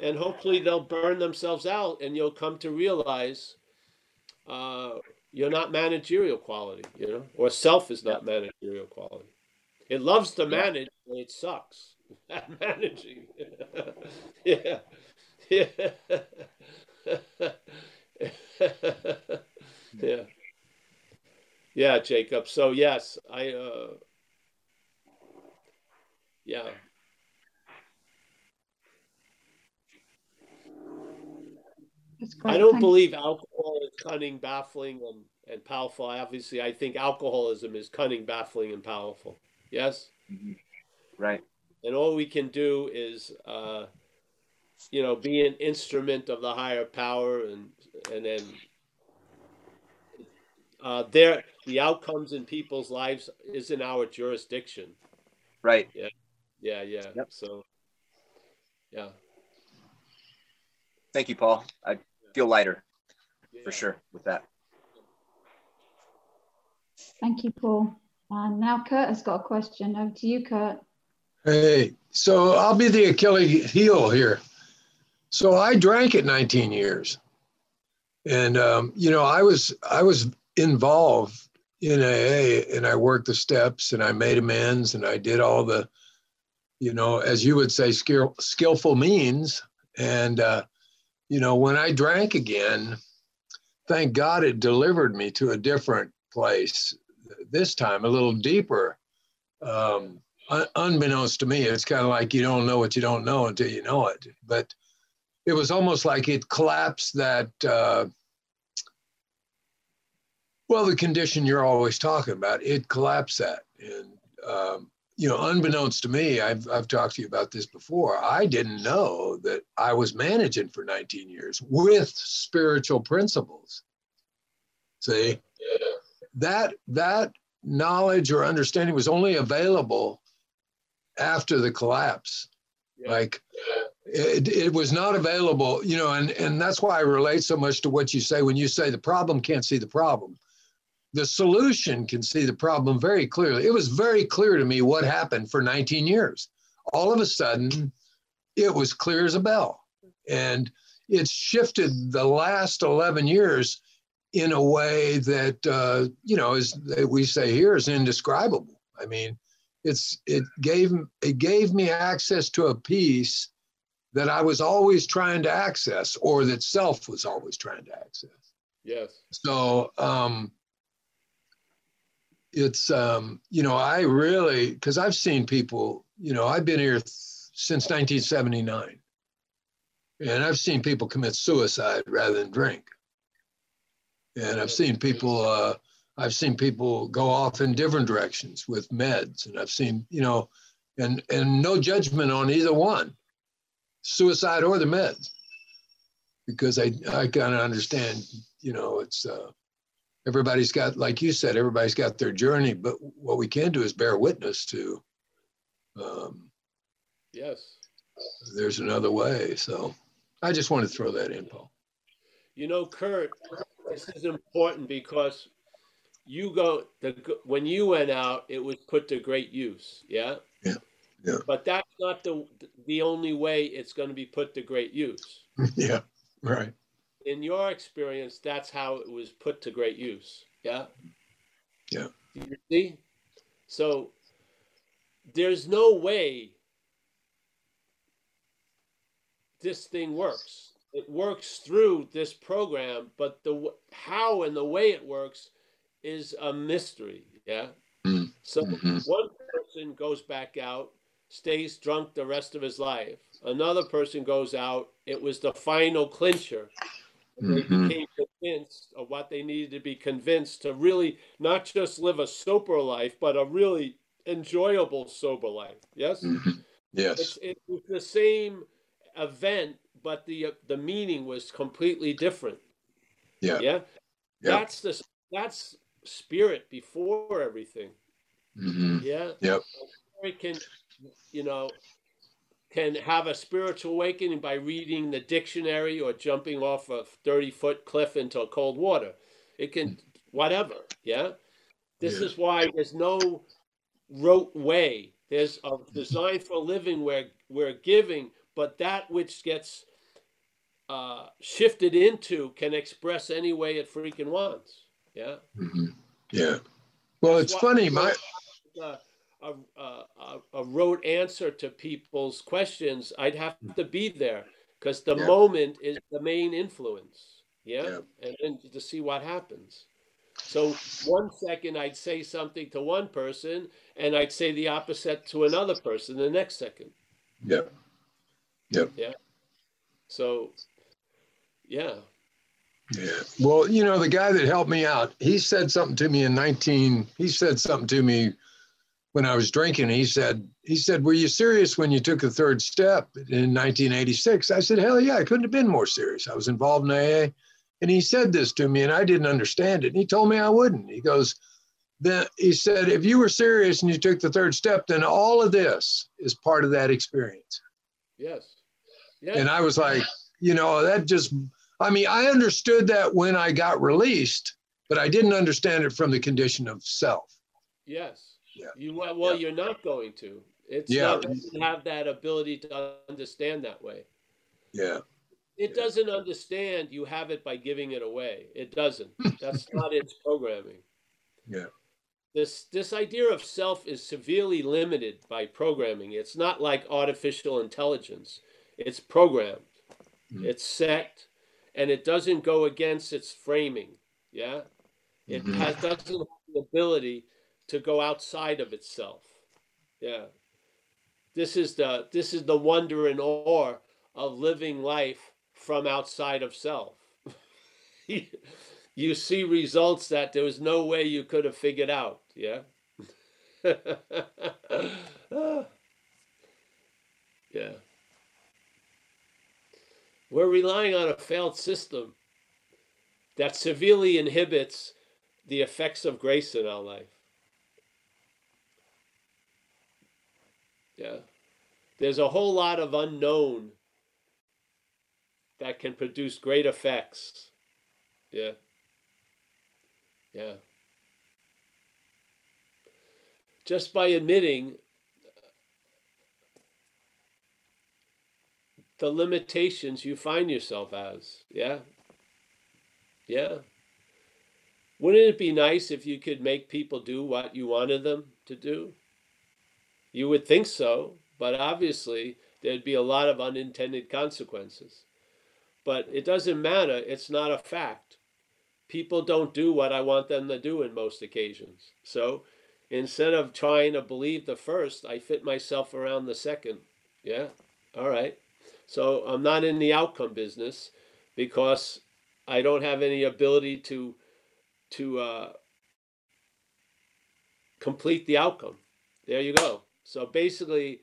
And hopefully they'll burn themselves out and you'll come to realize uh, you're not managerial quality, you know, or self is not managerial quality. It loves to manage, but it sucks at managing. yeah. Yeah. yeah. Yeah, Jacob. So yes, I uh yeah. That's great. I don't Thank- believe alcohol is cunning, baffling, and, and powerful. Obviously, I think alcoholism is cunning, baffling, and powerful. Yes? Right. And all we can do is, uh, you know, be an instrument of the higher power and, and then uh, there, the outcomes in people's lives is in our jurisdiction. Right. Yeah. Yeah, yeah. Yep. So, yeah. Thank you, Paul. I feel lighter for sure with that. Thank you, Paul. And now Kurt has got a question. Over to you, Kurt. Hey, so I'll be the Achilles heel here. So I drank at 19 years, and um, you know I was I was involved in AA, and I worked the steps, and I made amends, and I did all the, you know, as you would say, skill, skillful means. And uh, you know, when I drank again, thank God it delivered me to a different place. This time, a little deeper. Um, un- unbeknownst to me, it's kind of like you don't know what you don't know until you know it. But it was almost like it collapsed that, uh, well, the condition you're always talking about, it collapsed that. And, um, you know, unbeknownst to me, I've, I've talked to you about this before. I didn't know that I was managing for 19 years with spiritual principles. See, that, that knowledge or understanding was only available after the collapse. Yeah. Like it, it was not available, you know, and, and that's why I relate so much to what you say when you say the problem can't see the problem. The solution can see the problem very clearly. It was very clear to me what happened for 19 years. All of a sudden, it was clear as a bell. And it's shifted the last 11 years in a way that, uh, you know, that we say here is indescribable. I mean, it's it gave it gave me access to a piece that I was always trying to access, or that self was always trying to access. Yes. So um, it's um, you know I really because I've seen people you know I've been here th- since 1979, And I've seen people commit suicide rather than drink. And I've seen people, uh, I've seen people go off in different directions with meds. And I've seen, you know, and, and no judgment on either one, suicide or the meds. Because I, I kind of understand, you know, it's, uh, everybody's got, like you said, everybody's got their journey, but what we can do is bear witness to, um, Yes. there's another way. So I just want to throw that in, Paul. You know, Kurt, this is important because you go the when you went out, it was put to great use. Yeah. Yeah, yeah. But that's not the the only way it's going to be put to great use. yeah, right. In your experience, that's how it was put to great use. Yeah. Yeah. You see, so there's no way this thing works. It works through this program, but the how and the way it works is a mystery. Yeah. Mm. So Mhm. one person goes back out, stays drunk the rest of his life. Another person goes out. It was the final clincher. They Mhm. became convinced of what they needed to be convinced to really not just live a sober life, but a really enjoyable sober life. Yes, Mhm. Yes. it's it was the same event, but the the meaning was completely different. Yeah. yeah. Yeah. That's the that's spirit before everything. Mhm. Yeah. Yep. Spirit can, you know, can have a spiritual awakening by reading the dictionary or jumping off a 30 foot cliff into cold water. It can, whatever. Yeah. This Yeah. is why there's no rote way. There's a design for living where we're giving, but that which gets uh, shifted into can express any way it freaking wants. Yeah. Mhm. Yeah. Well, it's funny. My a, a, a, a- rote answer to people's questions, I'd have hmm. to be there because the Yeah. moment is the main influence. Yeah? Yeah. And then to see what happens. So one second I'd say something to one person and I'd say the opposite to another person the next second. yeah. So yeah. Yeah. Well, you know, the guy that helped me out, he said something to me in 19, he said something to me when I was drinking. He said, he said, were you serious when you took the third step in 1986? I said, hell yeah, I couldn't have been more serious. I was involved in AA. And he said this to me and I didn't understand it. And he told me I wouldn't. He goes, then he said, if you were serious and you took the third step, then all of this is part of that experience. Yes. Yeah. And I was like, you know, that just, I mean, I understood that when I got released, but I didn't understand it from the condition of self. Yes. Yeah. You well, Yeah. you're not going to. It's Yeah. not doesn't have that ability to understand that way. Yeah. It Yeah. doesn't understand you have it by giving it away. It doesn't. That's not its programming. Yeah. This this idea of self is severely limited by programming. It's not like artificial intelligence. It's programmed. Mhm. It's set and it doesn't go against its framing. Yeah? It Mhm. has doesn't have the ability to go outside of itself. Yeah. This is the this is the wonder and awe of living life from outside of self. you see results that there was no way you could have figured out. Yeah. yeah. We're relying on a failed system that severely inhibits the effects of grace in our life. Yeah. There's a whole lot of unknown that can produce great effects. Yeah. Yeah. Just by admitting uh, the limitations you find yourself as. Yeah. Yeah. Wouldn't it be nice if you could make people do what you wanted them to do? You would think so, but obviously there'd be a lot of unintended consequences. But it doesn't matter, it's not a fact. People don't do what I want them to do in most occasions. So instead of trying to believe the first, I fit myself around the second. Yeah, all right. So I'm not in the outcome business because I don't have any ability to to uh, complete the outcome. There you go. So basically,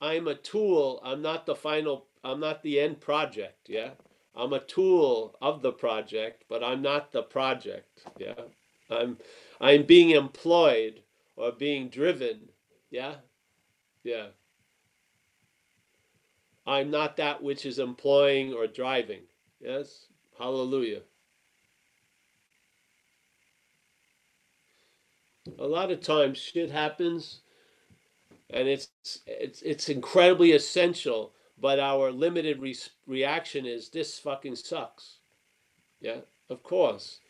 I'm a tool. I'm not the final. I'm not the end project. Yeah, I'm a tool of the project, but I'm not the project. Yeah, I'm I'm being employed or being driven. Yeah, yeah. I'm not that which is employing or driving. Yes, hallelujah. A lot of times shit happens and it's it's it's incredibly essential but our limited re- reaction is this fucking sucks. Yeah of course.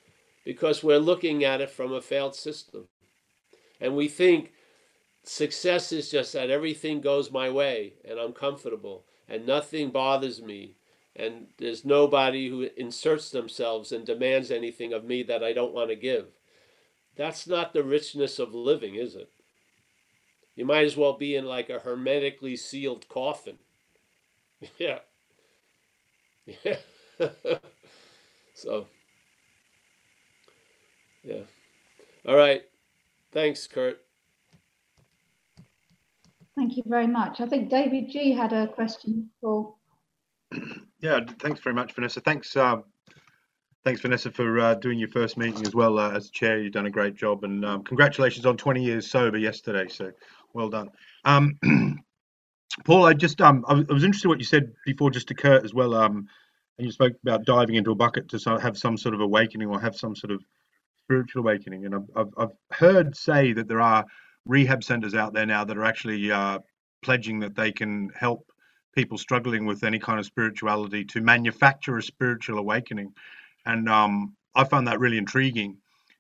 Because we're looking at it from a failed system. And we think success is just that everything goes my way and i'm comfortable and nothing bothers me and there's nobody who inserts themselves and demands anything of me that i don't want to give. That's not the richness of living is it you might as well be in like a hermetically sealed coffin. Yeah. Yeah. so, yeah. All right. Thanks, Kurt. Thank you very much. I think David G had a question for. Yeah, thanks very much, Vanessa. Thanks, um, thanks, Vanessa, for uh, doing your first meeting as well uh, as chair. You've done a great job, and um, congratulations on 20 years sober yesterday. So well done. Um, Paul, I just um, I was, interested in what you said before, just to Kurt as well. Um, and you spoke about diving into a bucket to have some sort of awakening or have some sort of spiritual awakening. And I've, I've, heard say that there are rehab centers out there now that are actually uh, pledging that they can help people struggling with any kind of spirituality to manufacture a spiritual awakening. And um, I found that really intriguing.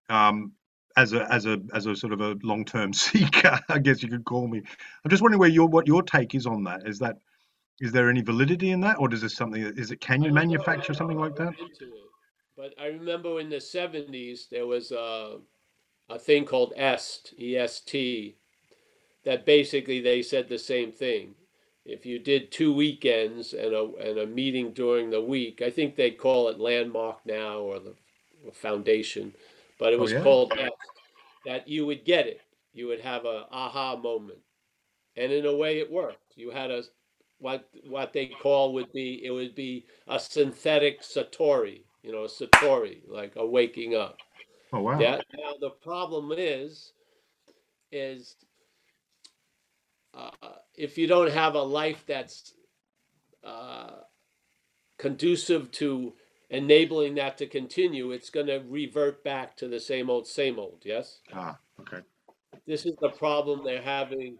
Um, as a as a as a sort of a long term seeker, I guess you could call me. I'm just wondering where your what your take is on that. Is that is there any validity in that, or does this something? Is it can you manufacture something like that? But I remember in the '70s there was a a thing called EST, EST, that basically they said the same thing. If you did two weekends and a and a meeting during the week, I think they call it Landmark now or the Foundation but it oh, was oh, yeah? called that, that you would get it. You would have a aha moment, and in a way, it worked. You had a what what they call would be it would be a synthetic satori, you know, a satori like a waking up. Oh wow! Yeah. Now the problem is, is uh, if you don't have a life that's uh, conducive to enabling that to continue, it's going to revert back to the same old, same old. Yes. Ah, okay. This is the problem they're having.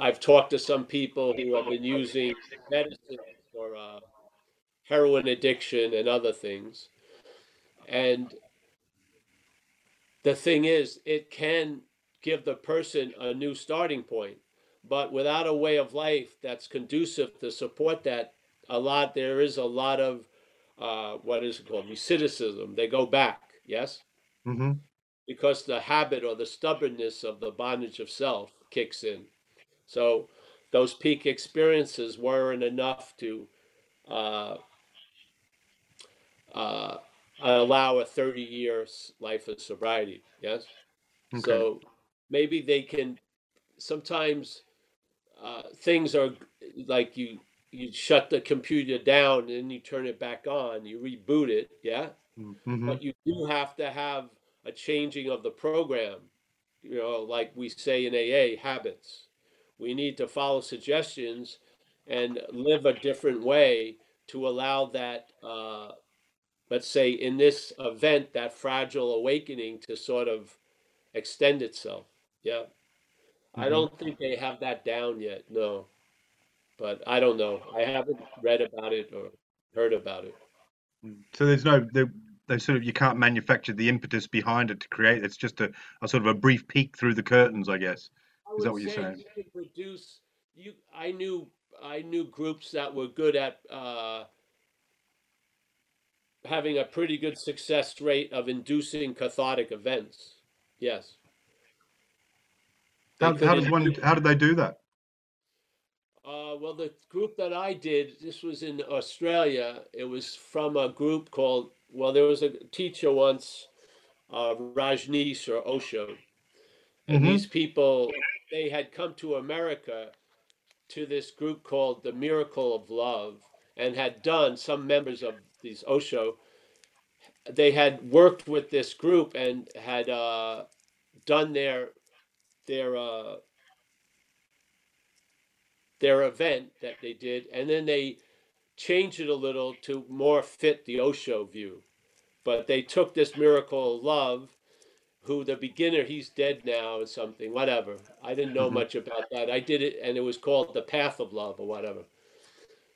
I've talked to some people who have been using medicine for uh, heroin addiction and other things. And the thing is, it can give the person a new starting point, but without a way of life that's conducive to support that, a lot there is a lot of uh, what is it called? Recidivism. They go back yes? Mm-hmm. because the habit or the stubbornness of the bondage of self kicks in. So those peak experiences weren't enough to uh, uh, allow a 30 year life of sobriety yes? Okay. so maybe they can sometimes uh, things are like you you shut the computer down and you turn it back on. You reboot it yeah? Mm-hmm. but you do have to have a changing of the program you know like we say in aa habits. We need to follow suggestions and live a different way to allow that uh, let's say in this event that fragile awakening to sort of extend itself yeah? Mm-hmm. i don't think they have that down yet no but I don't know. I haven't read about it or heard about it. So there's no they sort of you can't manufacture the impetus behind it to create. It's just a, a sort of a brief peek through the curtains, I guess. I Is that what you're saying? You produce. You, I knew I knew groups that were good at uh, having a pretty good success rate of inducing cathartic events. Yes. How, how does one? How did they do that? Uh, well, the group that I did, this was in Australia. It was from a group called, well, there was a teacher once, uh, Rajneesh or Osho. And Mhm. these people, they had come to America to this group called the Miracle of Love and had done, some members of these Osho, they had worked with this group and had uh, done their, their, uh, their event that they did, and then they changed it a little to more fit the Osho view. But they took this miracle of love, who the beginner, he's dead now or something, whatever. I didn't know Mhm. much about that. I did it, and it was called the Path of Love or whatever.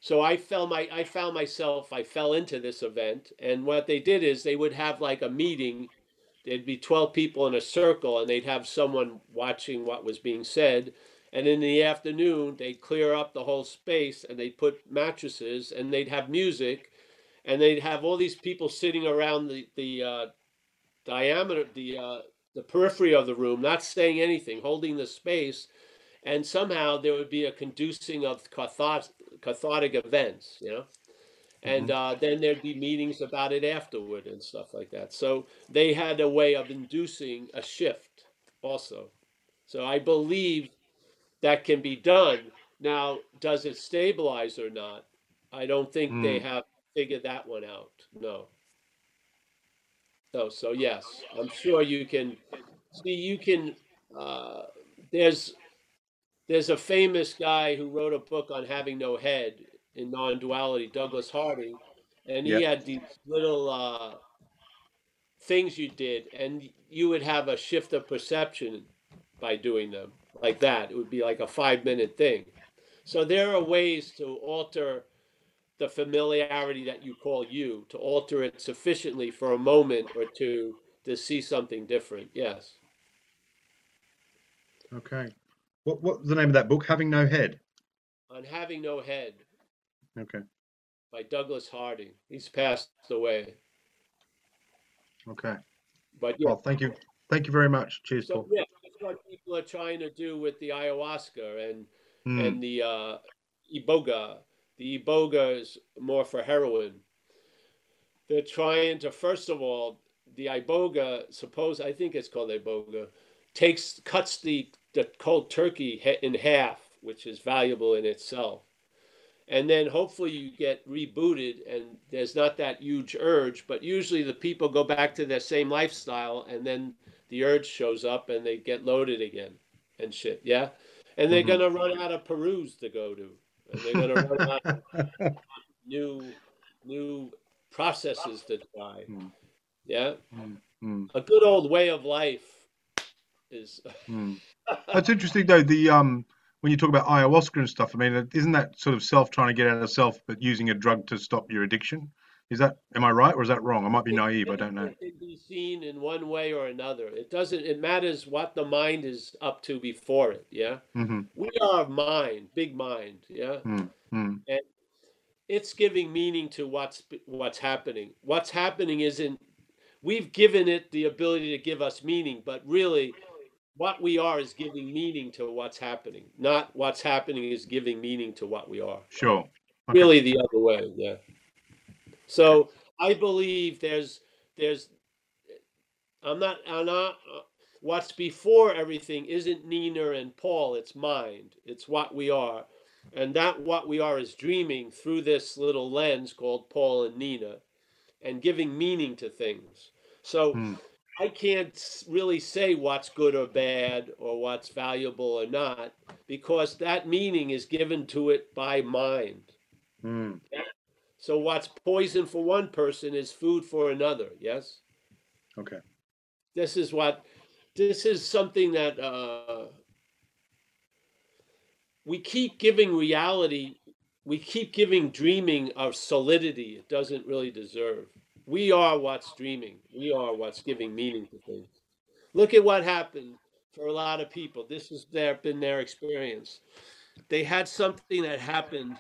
So I fell my I found myself I fell into this event, and what they did is they would have like a meeting. There'd be twelve people in a circle, and they'd have someone watching what was being said. And in the afternoon, they'd clear up the whole space, and they'd put mattresses, and they'd have music, and they'd have all these people sitting around the the uh, diameter, the uh, the periphery of the room, not saying anything, holding the space, and somehow there would be a conducing of cathart- cathartic events, you know. And uh, then there'd be meetings about it afterward and stuff like that. So they had a way of inducing a shift also. So I believe that can be done. Now, does it stabilize or not? I don't think they have figured that one out. No. No, so yes, I'm sure you can see you can uh there's there's a famous guy who wrote a book on having no head in non-duality, Douglas Harding, and he Yeah. had these little uh things you did and you would have a shift of perception by doing them like that. It would be like a 5 minute thing. So there are ways to alter the familiarity that you call you to alter it sufficiently for a moment or two to see something different. Yes. Okay. What what's the name of that book? Having no head. On Having No Head Okay. by Douglas Harding. He's passed away. Okay. But yeah, Well, thank you. Thank you very much. Cheers, so Paul. yeah, what people are trying to do with the ayahuasca and Hmm. and the uh, iboga. The iboga is more for heroin. They're trying to first of all, the iboga. Suppose I think it's called iboga. Takes cuts the the cold turkey in half, which is valuable in itself. And then hopefully you get rebooted and there's not that huge urge, but usually the people go back to their same lifestyle and then the urge shows up and they get loaded again and shit. Yeah. And they're Mhm. gonna run out of Perus to go to. And they're gonna run out of new new processes to try. Mm. Yeah. Hmm. A good old way of life is Hmm. That's interesting though. The um when you talk about ayahuasca and stuff, I mean, isn't that sort of self trying to get out of self, but using a drug to stop your addiction? Is that am I right or is that wrong? I might be naive. I don't know. It can be seen in one way or another. It doesn't. It matters what the mind is up to before it. Yeah, hmm we are mind, big mind. Yeah, Hmm. Hmm. it's giving meaning to what's what's happening. What's happening isn't. We've given it the ability to give us meaning, but really, what we are is giving meaning to what's happening. Not what's happening is giving meaning to what we are. Sure. Okay. really the other way yeah so i believe there's there's i'm not i'm not uh, what's before everything isn't nina and paul it's mind it's what we are and that what we are is dreaming through this little lens called paul and nina and giving meaning to things so Hmm. I can't really say what's good or bad or what's valuable or not because that meaning is given to it by mind. Hmm. So what's poison for one person is food for another. Yes, Okay. this is what this is something that uh, we keep giving reality. We keep giving dreaming of solidity it doesn't really deserve. We are what's dreaming. We are what's giving meaning to things. Look at what happened for a lot of people. This has their been their experience. They had something that happened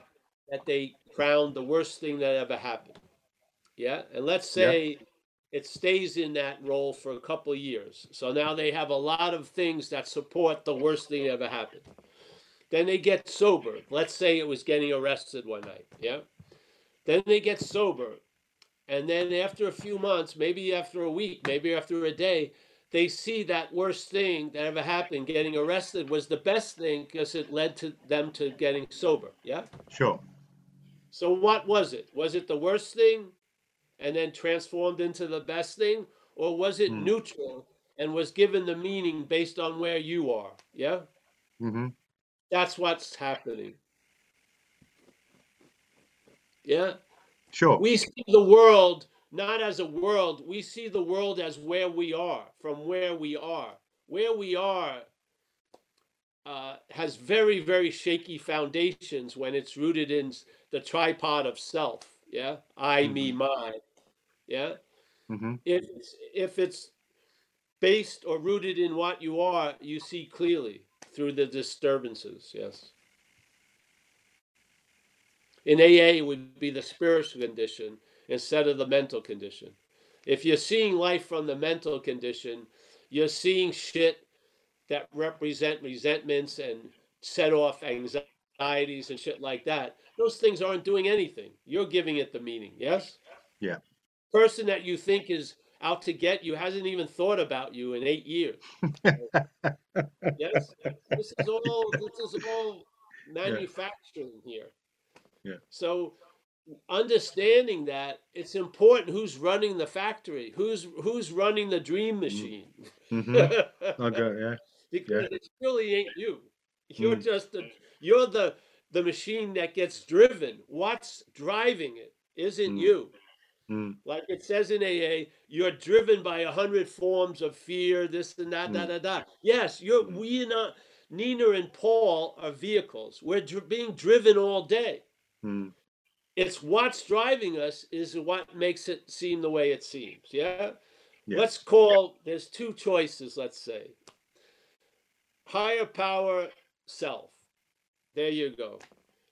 that they crowned the worst thing that ever happened. Yeah, and let's Yeah. say it stays in that role for a couple of years. So now they have a lot of things that support the worst thing that ever happened. Then they get sober. Let's say it was getting arrested one night. Yeah. Then they get sober. And then after a few months, maybe after a week, maybe after a day, they see that worst thing that ever happened, getting arrested, was the best thing because it led to them to getting sober. Yeah. Sure. So what was it? Was it the worst thing and then transformed into the best thing? Or was it Hmm. neutral and was given the meaning based on where you are? Yeah. hmm That's what's happening. Yeah. Sure. We see the world not as a world, we see the world as where we are, from where we are. Where we are uh, has very, very shaky foundations when it's rooted in the tripod of self. Yeah. I, me, mine. Yeah. hmm If it's, if it's based or rooted in what you are, you see clearly through the disturbances. Yes. In AA, it would be the spiritual condition instead of the mental condition. If you're seeing life from the mental condition, you're seeing shit that represent resentments and set off anxieties and shit like that. Those things aren't doing anything. You're giving it the meaning. Yes? Yeah. Person that you think is out to get you hasn't even thought about you in eight years. yes? This is all this is all manufacturing here. Yeah. So understanding that it's important who's running the factory, who's who's running the dream machine. hmm Okay. Yeah. Because it really ain't you. You're Mm. just the you're the the machine that gets driven. What's driving it isn't Mm. you. Mm. Like it says in AA, you're driven by a hundred forms of fear, this and that, da Mm. da da. Yes, you're Mm. we not Nina and Paul are vehicles. We're dr- being driven all day. Mm. It's what's driving us is what makes it seem the way it seems. Yeah. Yeah. Let's call. There's two choices. Let's say higher power, self. There you go.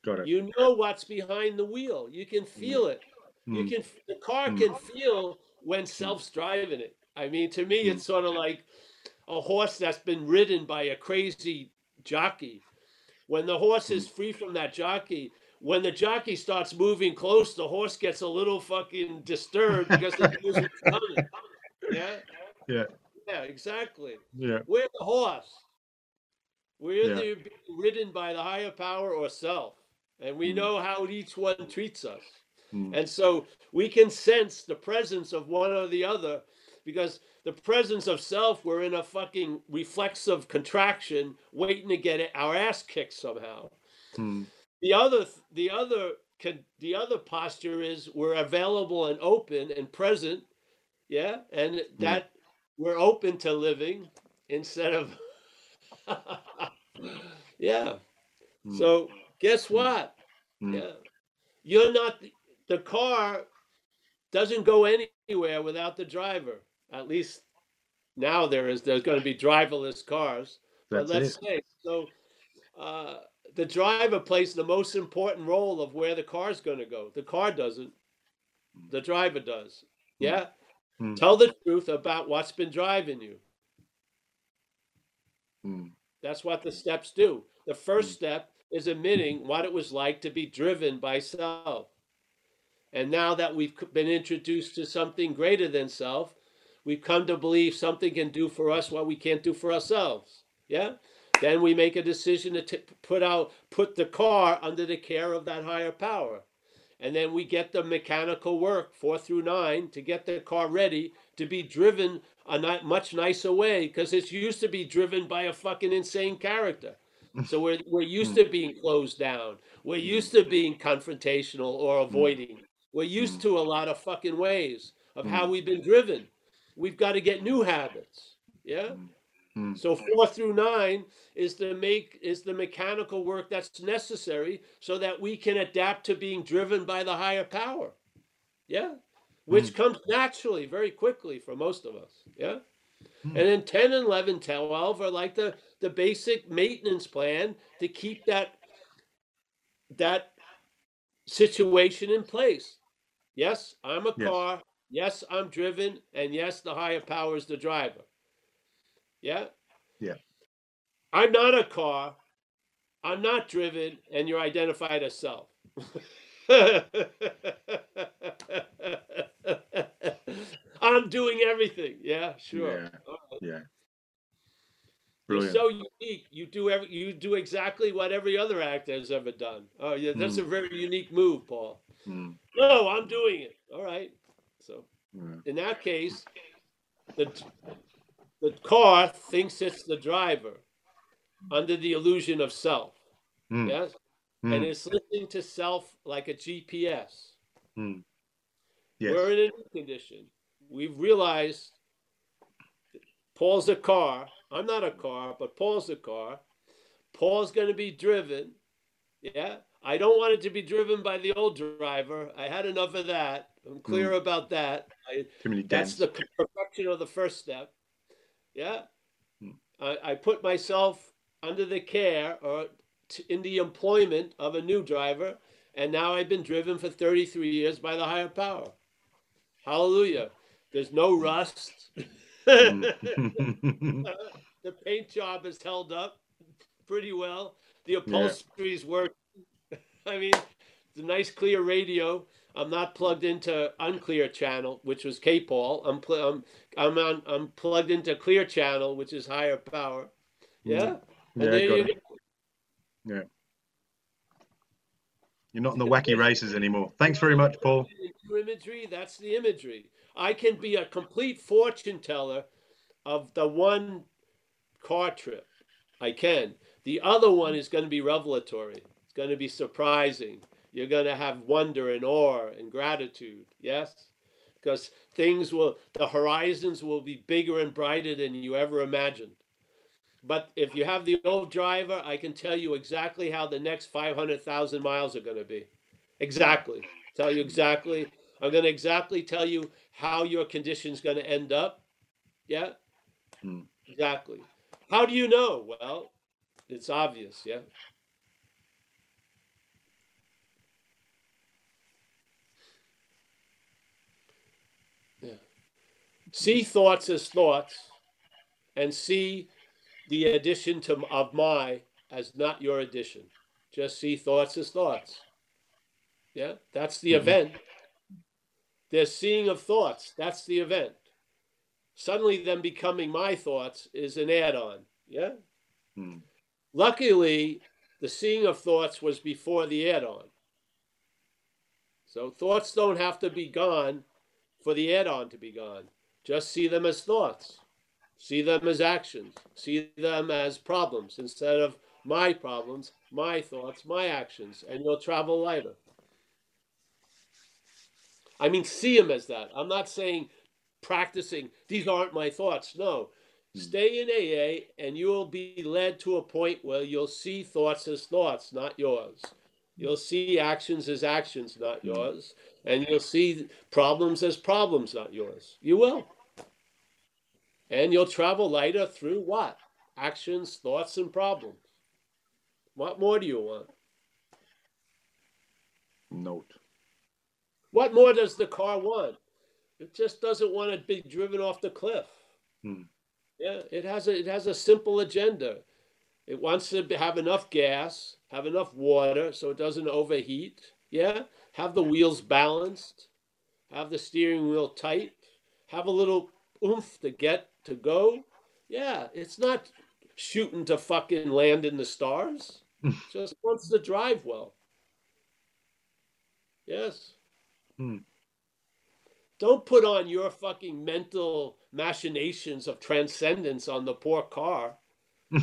Got it. You know what's behind the wheel. You can feel it. You Mm. can. The car Mm. can feel when self's driving it. I mean, to me, Mm. it's sort of like a horse that's been ridden by a crazy jockey. When the horse is free from that jockey, when the jockey starts moving close, the horse gets a little fucking disturbed because it what's coming. Yeah. Yeah. Yeah. Exactly. Yeah. We're the horse. We're Yeah. either being ridden by the higher power or self, and we Mm. know how each one treats us. Mm. And so we can sense the presence of one or the other because the presence of self, we're in a fucking reflexive contraction waiting to get it, our ass kicked somehow. Mm. The other, the other, the other posture is we're available and open and present. Yeah. And that we're open to living instead of, yeah. Mm. So guess what? Mm. Yeah. You're not the car doesn't go anywhere without the driver. At least now there is there's going to be driverless cars. But let's it. say so uh, the driver plays the most important role of where the car's going to go. The car doesn't. The driver does. Yeah. Mm. Tell the truth about what's been driving you. Mm. That's what the steps do. The first Mm. step is admitting what it was like to be driven by self. And now that we've been introduced to something greater than self, we've come to believe something can do for us what we can't do for ourselves. Yeah? Then we make a decision to t- put out put the car under the care of that higher power. And then we get the mechanical work, four through nine, to get the car ready to be driven a ni- much nicer way because it's used to be driven by a fucking insane character. Mm. So we're, we're used mm. to being closed down. We're mm. used to being confrontational or avoiding. We're used to a lot of fucking ways of how we've been driven. We've got to get new habits. Yeah. Mm. So four through nine is the make is the mechanical work that's necessary so that we can adapt to being driven by the higher power. Yeah. Which comes naturally very quickly for most of us. Yeah. Mm. And then 10 and 11, 12 are like the, the basic maintenance plan to keep that that situation in place. Yes, I'm a Yes. car. Yes, I'm driven. And yes, the higher power is the driver. Yeah. Yeah. I'm not a car. I'm not driven, and you're identified as self. I'm doing everything. Yeah, sure. Yeah. Right. Yeah. You're so unique. You do every, you do exactly what every other actor has ever done. Oh yeah, that's a very unique move, Paul. Mm, No, I'm doing it. All right. So yeah. in that case, the the car thinks it's the driver under the illusion of self. Mm, Yes, mm, and it's listening to self like a GPS. mm. Yes. We're in a new condition. We've realized Paul's a car. I'm not a car, but Paul's a car. Paul's going to be driven. Yeah. I don't want it to be driven by the old driver. I had enough of that. I'm clear about that. I, Too many that's the perfection of the first step. Yeah. Hmm. I, I put myself under the care or t- in the employment of a new driver, and now I've been driven for 33 years by the higher power. Hallelujah. There's no rust. Mm. the paint job is held up pretty well. The upholstery upholstery's working. I mean, it's a nice clear radio. I'm not plugged into unclear channel, which was K-Paul. I'm pl- I'm I'm on I'm plugged into clear channel, which is higher power. Yeah. And there you it. Yeah. You're not in the wacky races anymore. Thanks very much, Paul. Imagery, that's the imagery. I can be a complete fortune teller of the one car trip. I can. The other one is going to be revelatory. It's going to be surprising. You're going to have wonder and awe and gratitude. Yes? Because things will, the horizons will be bigger and brighter than you ever imagined. But if you have the old driver, I can tell you exactly how the next 500,000 miles are going to be. Exactly. Tell you exactly. I'm going to exactly tell you how your condition's going to end up. Yeah? Hmm. Exactly. How do you know? Well, it's obvious. Yeah. Yeah. See thoughts as thoughts and see the addition to of my as not your addition. Just see thoughts as thoughts. Yeah, that's the Mhm. event. They're seeing of thoughts. That's the event. Suddenly, them becoming my thoughts is an add-on. Yeah. Hmm. Luckily, the seeing of thoughts was before the add-on. So thoughts don't have to be gone for the add-on to be gone. Just see them as thoughts. See them as actions. See them as problems instead of my problems, my thoughts, my actions, and you'll travel lighter. I mean, see them as that. I'm not saying practicing, these aren't my thoughts. No. Hmm. Stay in AA and you will be led to a point where you'll see thoughts as thoughts, not yours. You'll see actions as actions, not hmm. yours. And you'll see problems as problems, not yours. You will. And you'll travel lighter through what? Actions, thoughts, and problems. What more do you want? Note. What more does the car want? It just doesn't want to be driven off the cliff. Hmm. Yeah, it has a it has a simple agenda. It wants to have enough gas, have enough water so it doesn't overheat. Yeah, have the wheels balanced, have the steering wheel tight, have a little oomph to get to go. Yeah, it's not shooting to fucking land in the stars. just wants to drive well. Yes. Hmm. Don't put on your fucking mental machinations of transcendence on the poor car.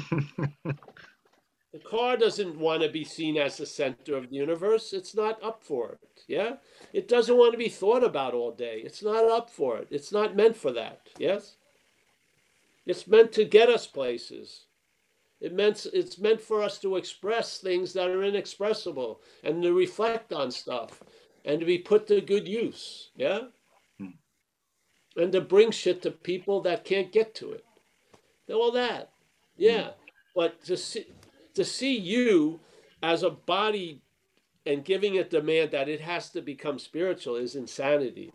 The car doesn't want to be seen as the center of the universe. It's not up for it. Yeah? It doesn't want to be thought about all day. It's not up for it. It's not meant for that. Yes? It's meant to get us places. It meant it's meant for us to express things that are inexpressible and to reflect on stuff and to be put to good use. Yeah? Hmm. And to bring shit to people that can't get to it. All that. Yeah. But to see to see you as a body and giving it demand that it has to become spiritual is insanity.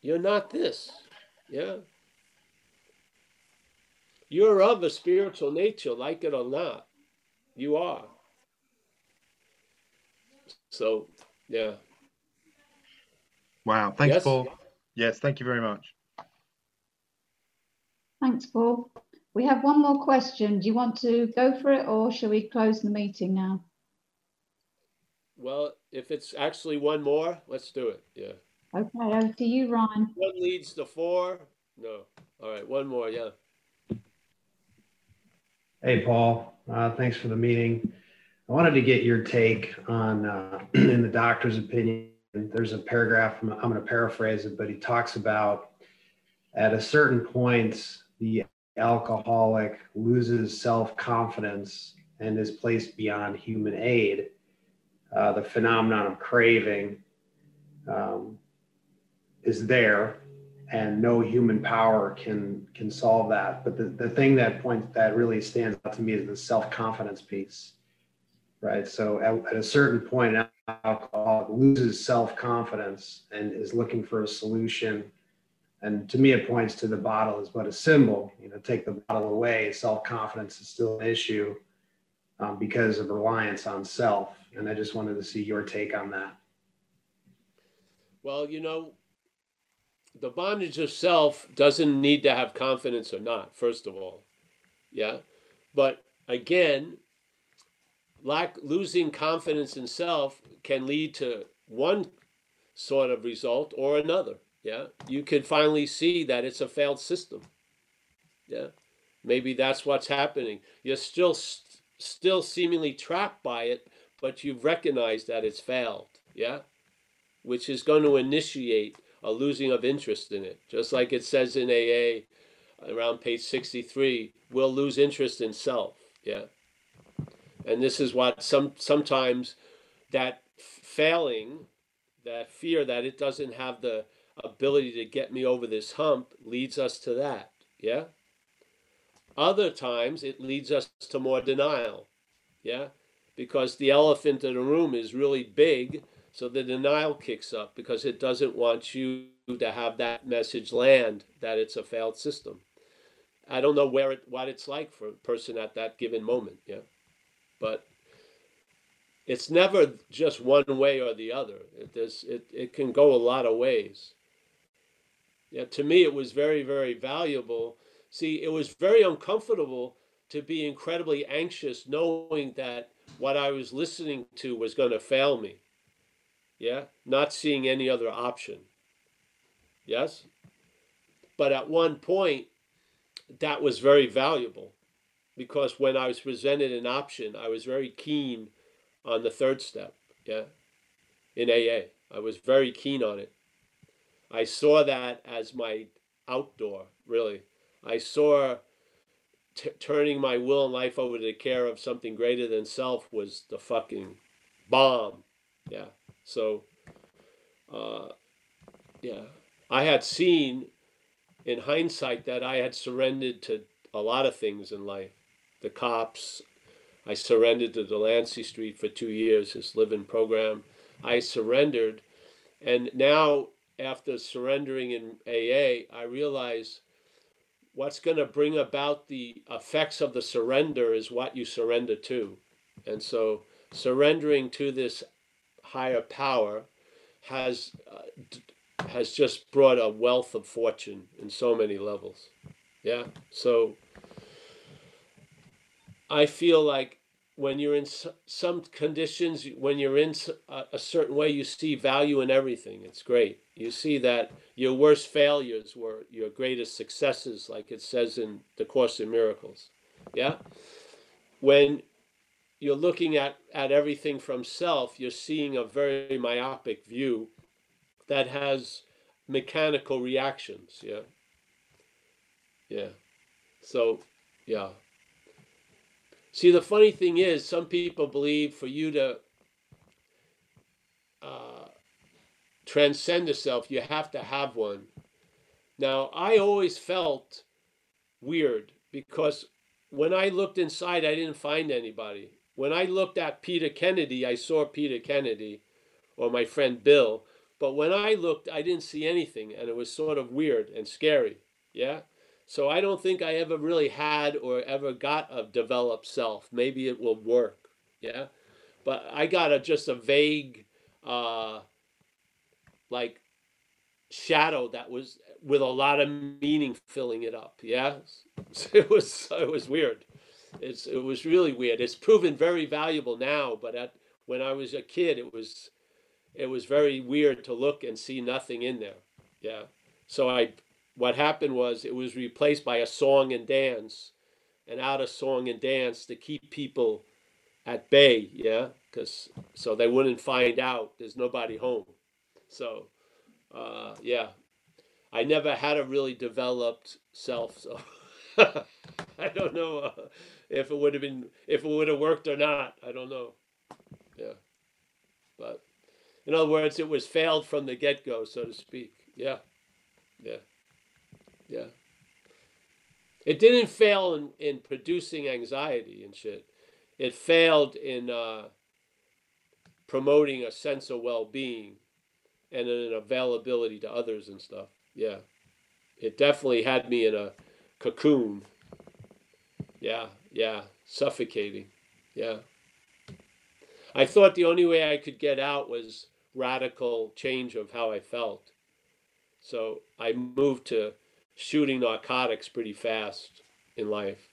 You're not this. Yeah. You're of a spiritual nature, like it or not. You are. So, yeah. Wow. Thanks, Yes? Paul. Yes, thank you very much. Thanks, Paul. We have one more question. Do you want to go for it or shall we close the meeting now? Well, if it's actually one more, let's do it. Yeah. Okay, over to you, Ryan. One leads to four. No. All right. One more. Yeah. Hey, Paul. Uh, thanks for the meeting. I wanted to get your take on, uh, in the doctor's opinion, there's a paragraph, I'm, I'm going to paraphrase it, but he talks about at a certain point, the alcoholic loses self confidence and is placed beyond human aid. Uh, the phenomenon of craving um, is there and no human power can can solve that. But the, the thing that point that really stands out to me is the self-confidence piece right? So at, at a certain point an alcoholic loses self-confidence and is looking for a solution. And to me it points to the bottle as but a symbol. You know take the bottle away self-confidence is still an issue um, because of reliance on self. And i just wanted to see your take on that. Well, you know, the bondage of self doesn't need to have confidence or not, first of all. Yeah. But again, lack losing confidence in self can lead to one sort of result or another. Yeah. You can finally see that it's a failed system. Yeah. Maybe that's what's happening. You're still still seemingly trapped by it, but you've recognized that it's failed. Yeah. Which is going to initiate a losing of interest in it. Just like it says in AA around page 63, we'll lose interest in self. Yeah. And this is what some sometimes that failing, that fear that it doesn't have the ability to get me over this hump leads us to that. Yeah. Other times it leads us to more denial. Yeah. Because the elephant in the room is really big so the denial kicks up because it doesn't want you to have that message land that it's a failed system. I don't know where it what it's like for a person at that given moment, yeah. But it's never just one way or the other. It it, it can go a lot of ways. Yeah, to me it was very, very valuable. See, it was very uncomfortable to be incredibly anxious knowing that what I was listening to was going to fail me yeah, not seeing any other option. Yes? But at one point, that was very valuable because when I was presented an option, I was very keen on the third step. Yeah, in AA, I was very keen on it. I saw that as my outdoor, really. I saw t- turning my will and life over to the care of something greater than self was the fucking bomb. Yeah. So, uh, yeah, I had seen in hindsight that I had surrendered to a lot of things in life. The cops, I surrendered to Delancey Street for two years, his living program. I surrendered. And now, after surrendering in AA, I realize what's going to bring about the effects of the surrender is what you surrender to. And so, surrendering to this higher power has uh, d- has just brought a wealth of fortune in so many levels. Yeah. So I feel like when you're in some conditions, when you're in a certain way, you see value in everything. It's great. You see that your worst failures were your greatest successes, like it says in the Course in Miracles. Yeah. When you're looking at, at everything from self, you're seeing a very myopic view that has mechanical reactions. Yeah. Yeah. So, yeah. See, the funny thing is, some people believe for you to uh, transcend yourself, you have to have one. Now, I always felt weird because when I looked inside, I didn't find anybody. When I looked at Peter Kennedy, I saw Peter Kennedy or my friend Bill. But when I looked, I didn't see anything. And it was sort of weird and scary. Yeah. So I don't think I ever really had or ever got a developed self. Maybe it will work. Yeah. but I got a just a vague, uh, like shadow that was with a lot of meaning filling it up. Yeah, so it was it was weird. It's it was really weird. It's proven very valuable now, but at when I was a kid, it was it was very weird to look and see nothing in there. Yeah. So I what happened was it was replaced by a song and dance, and out of song and dance to keep people at bay. Yeah, because so they wouldn't find out there's nobody home. So uh, yeah, I never had a really developed self, so I don't know uh, if it would have been if it would have worked or not. I don't know. Yeah, but in other words, it was failed from the get go, so to speak. Yeah, yeah, yeah. It didn't fail in, in producing anxiety and shit. It failed in uh, promoting a sense of well being and an availability to others and stuff. Yeah. It definitely had me in a cocoon. Yeah, yeah. Suffocating. Yeah. I thought the only way I could get out was radical change of how I felt. So I moved to shooting narcotics pretty fast in life.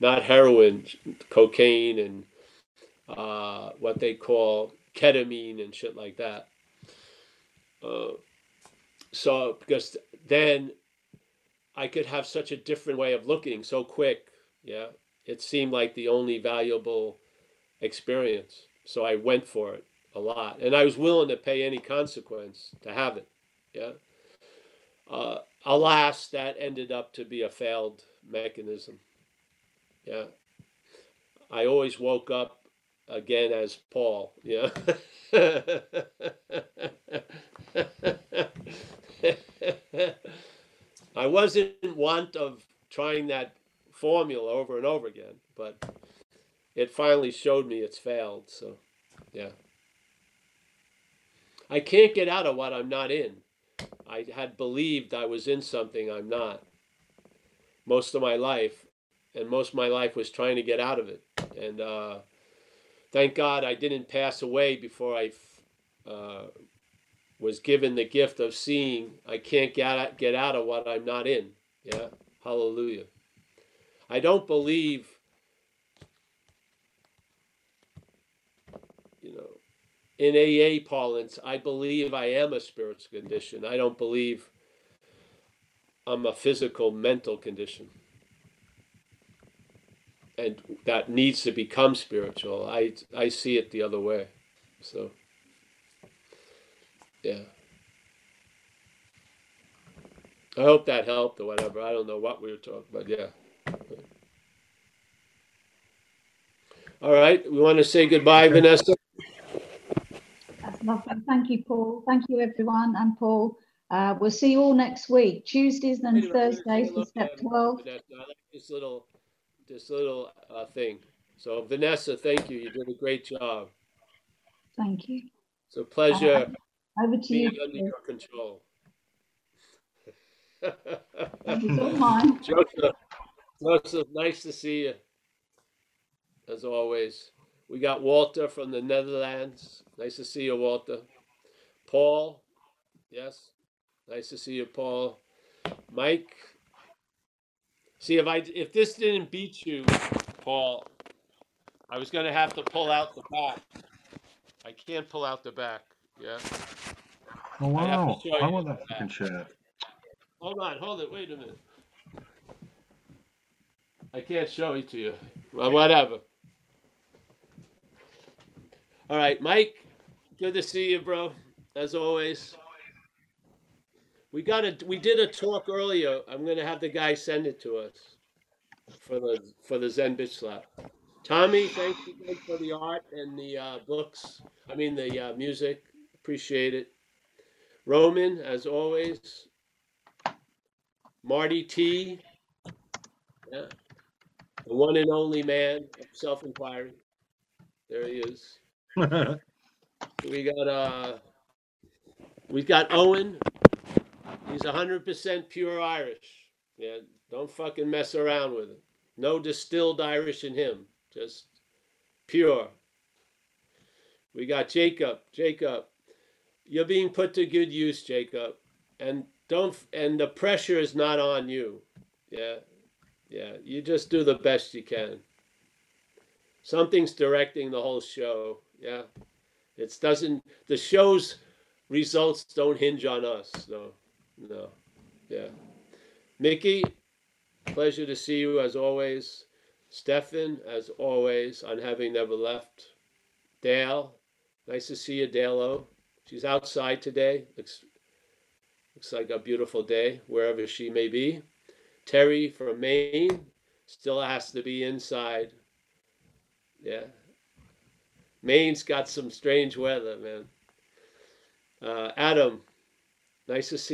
Not heroin, cocaine, and uh, what they call ketamine and shit like that. Uh, so because then I could have such a different way of looking so quick. Yeah, it seemed like the only valuable experience. So I went for it a lot, and I was willing to pay any consequence to have it. Yeah. Uh, alas, that ended up to be a failed mechanism. Yeah. I always woke up again as Paul. Yeah. I wasn't want of trying that formula over and over again, but it finally showed me it's failed. So, yeah. I can't get out of what I'm not in. I had believed I was in something I'm not most of my life, and most of my life was trying to get out of it. And uh, thank God I didn't pass away before I uh, was given the gift of seeing I can't get out, get out of what I'm not in. Yeah, hallelujah. I don't believe, you know, in AA parlance, I believe I am a spiritual condition. I don't believe I'm a physical, mental condition. And that needs to become spiritual. I, I see it the other way. So. Yeah. I hope that helped or whatever. I don't know what we were talking about. Yeah. All right. We want to say goodbye, Vanessa. That's lovely. Thank you, Paul. Thank you, everyone. And Paul, uh, we'll see you all next week, Tuesdays and Thursdays for step 12. Vanessa, I like this little, this little uh, thing. So, Vanessa, thank you. You did a great job. Thank you. It's a pleasure Over to you. being under your control. Joseph, Joseph, nice to see you. As always, we got Walter from the Netherlands. Nice to see you, Walter. Paul, yes, nice to see you, Paul. Mike, see if I if this didn't beat you, Paul, I was gonna have to pull out the back. I can't pull out the back. Yeah. Oh I wow! show I you want that fucking shirt. Hold on, hold it. Wait a minute. I can't show it to you. Well, whatever. All right, Mike. Good to see you, bro. As always. We got a we did a talk earlier. I'm gonna have the guy send it to us for the for the Zen bitch slap. Tommy, thanks again for the art and the uh, books. I mean the uh, music. Appreciate it. Roman, as always. Marty T. Yeah. The one and only man of self inquiry. There he is. We got uh we got Owen. He's hundred percent pure Irish. Yeah, don't fucking mess around with it. No distilled Irish in him. Just pure. We got Jacob. Jacob, you're being put to good use, Jacob. And don't and the pressure is not on you. Yeah. Yeah. You just do the best you can. Something's directing the whole show. Yeah. It doesn't the show's results don't hinge on us. No. No. Yeah. Mickey, pleasure to see you as always. Stefan, as always, on having never left. Dale, nice to see you, Dale. O. She's outside today. Looks, looks like a beautiful day, wherever she may be. Terry from Maine still has to be inside. Yeah. Maine's got some strange weather, man. Uh, Adam, nice to see you.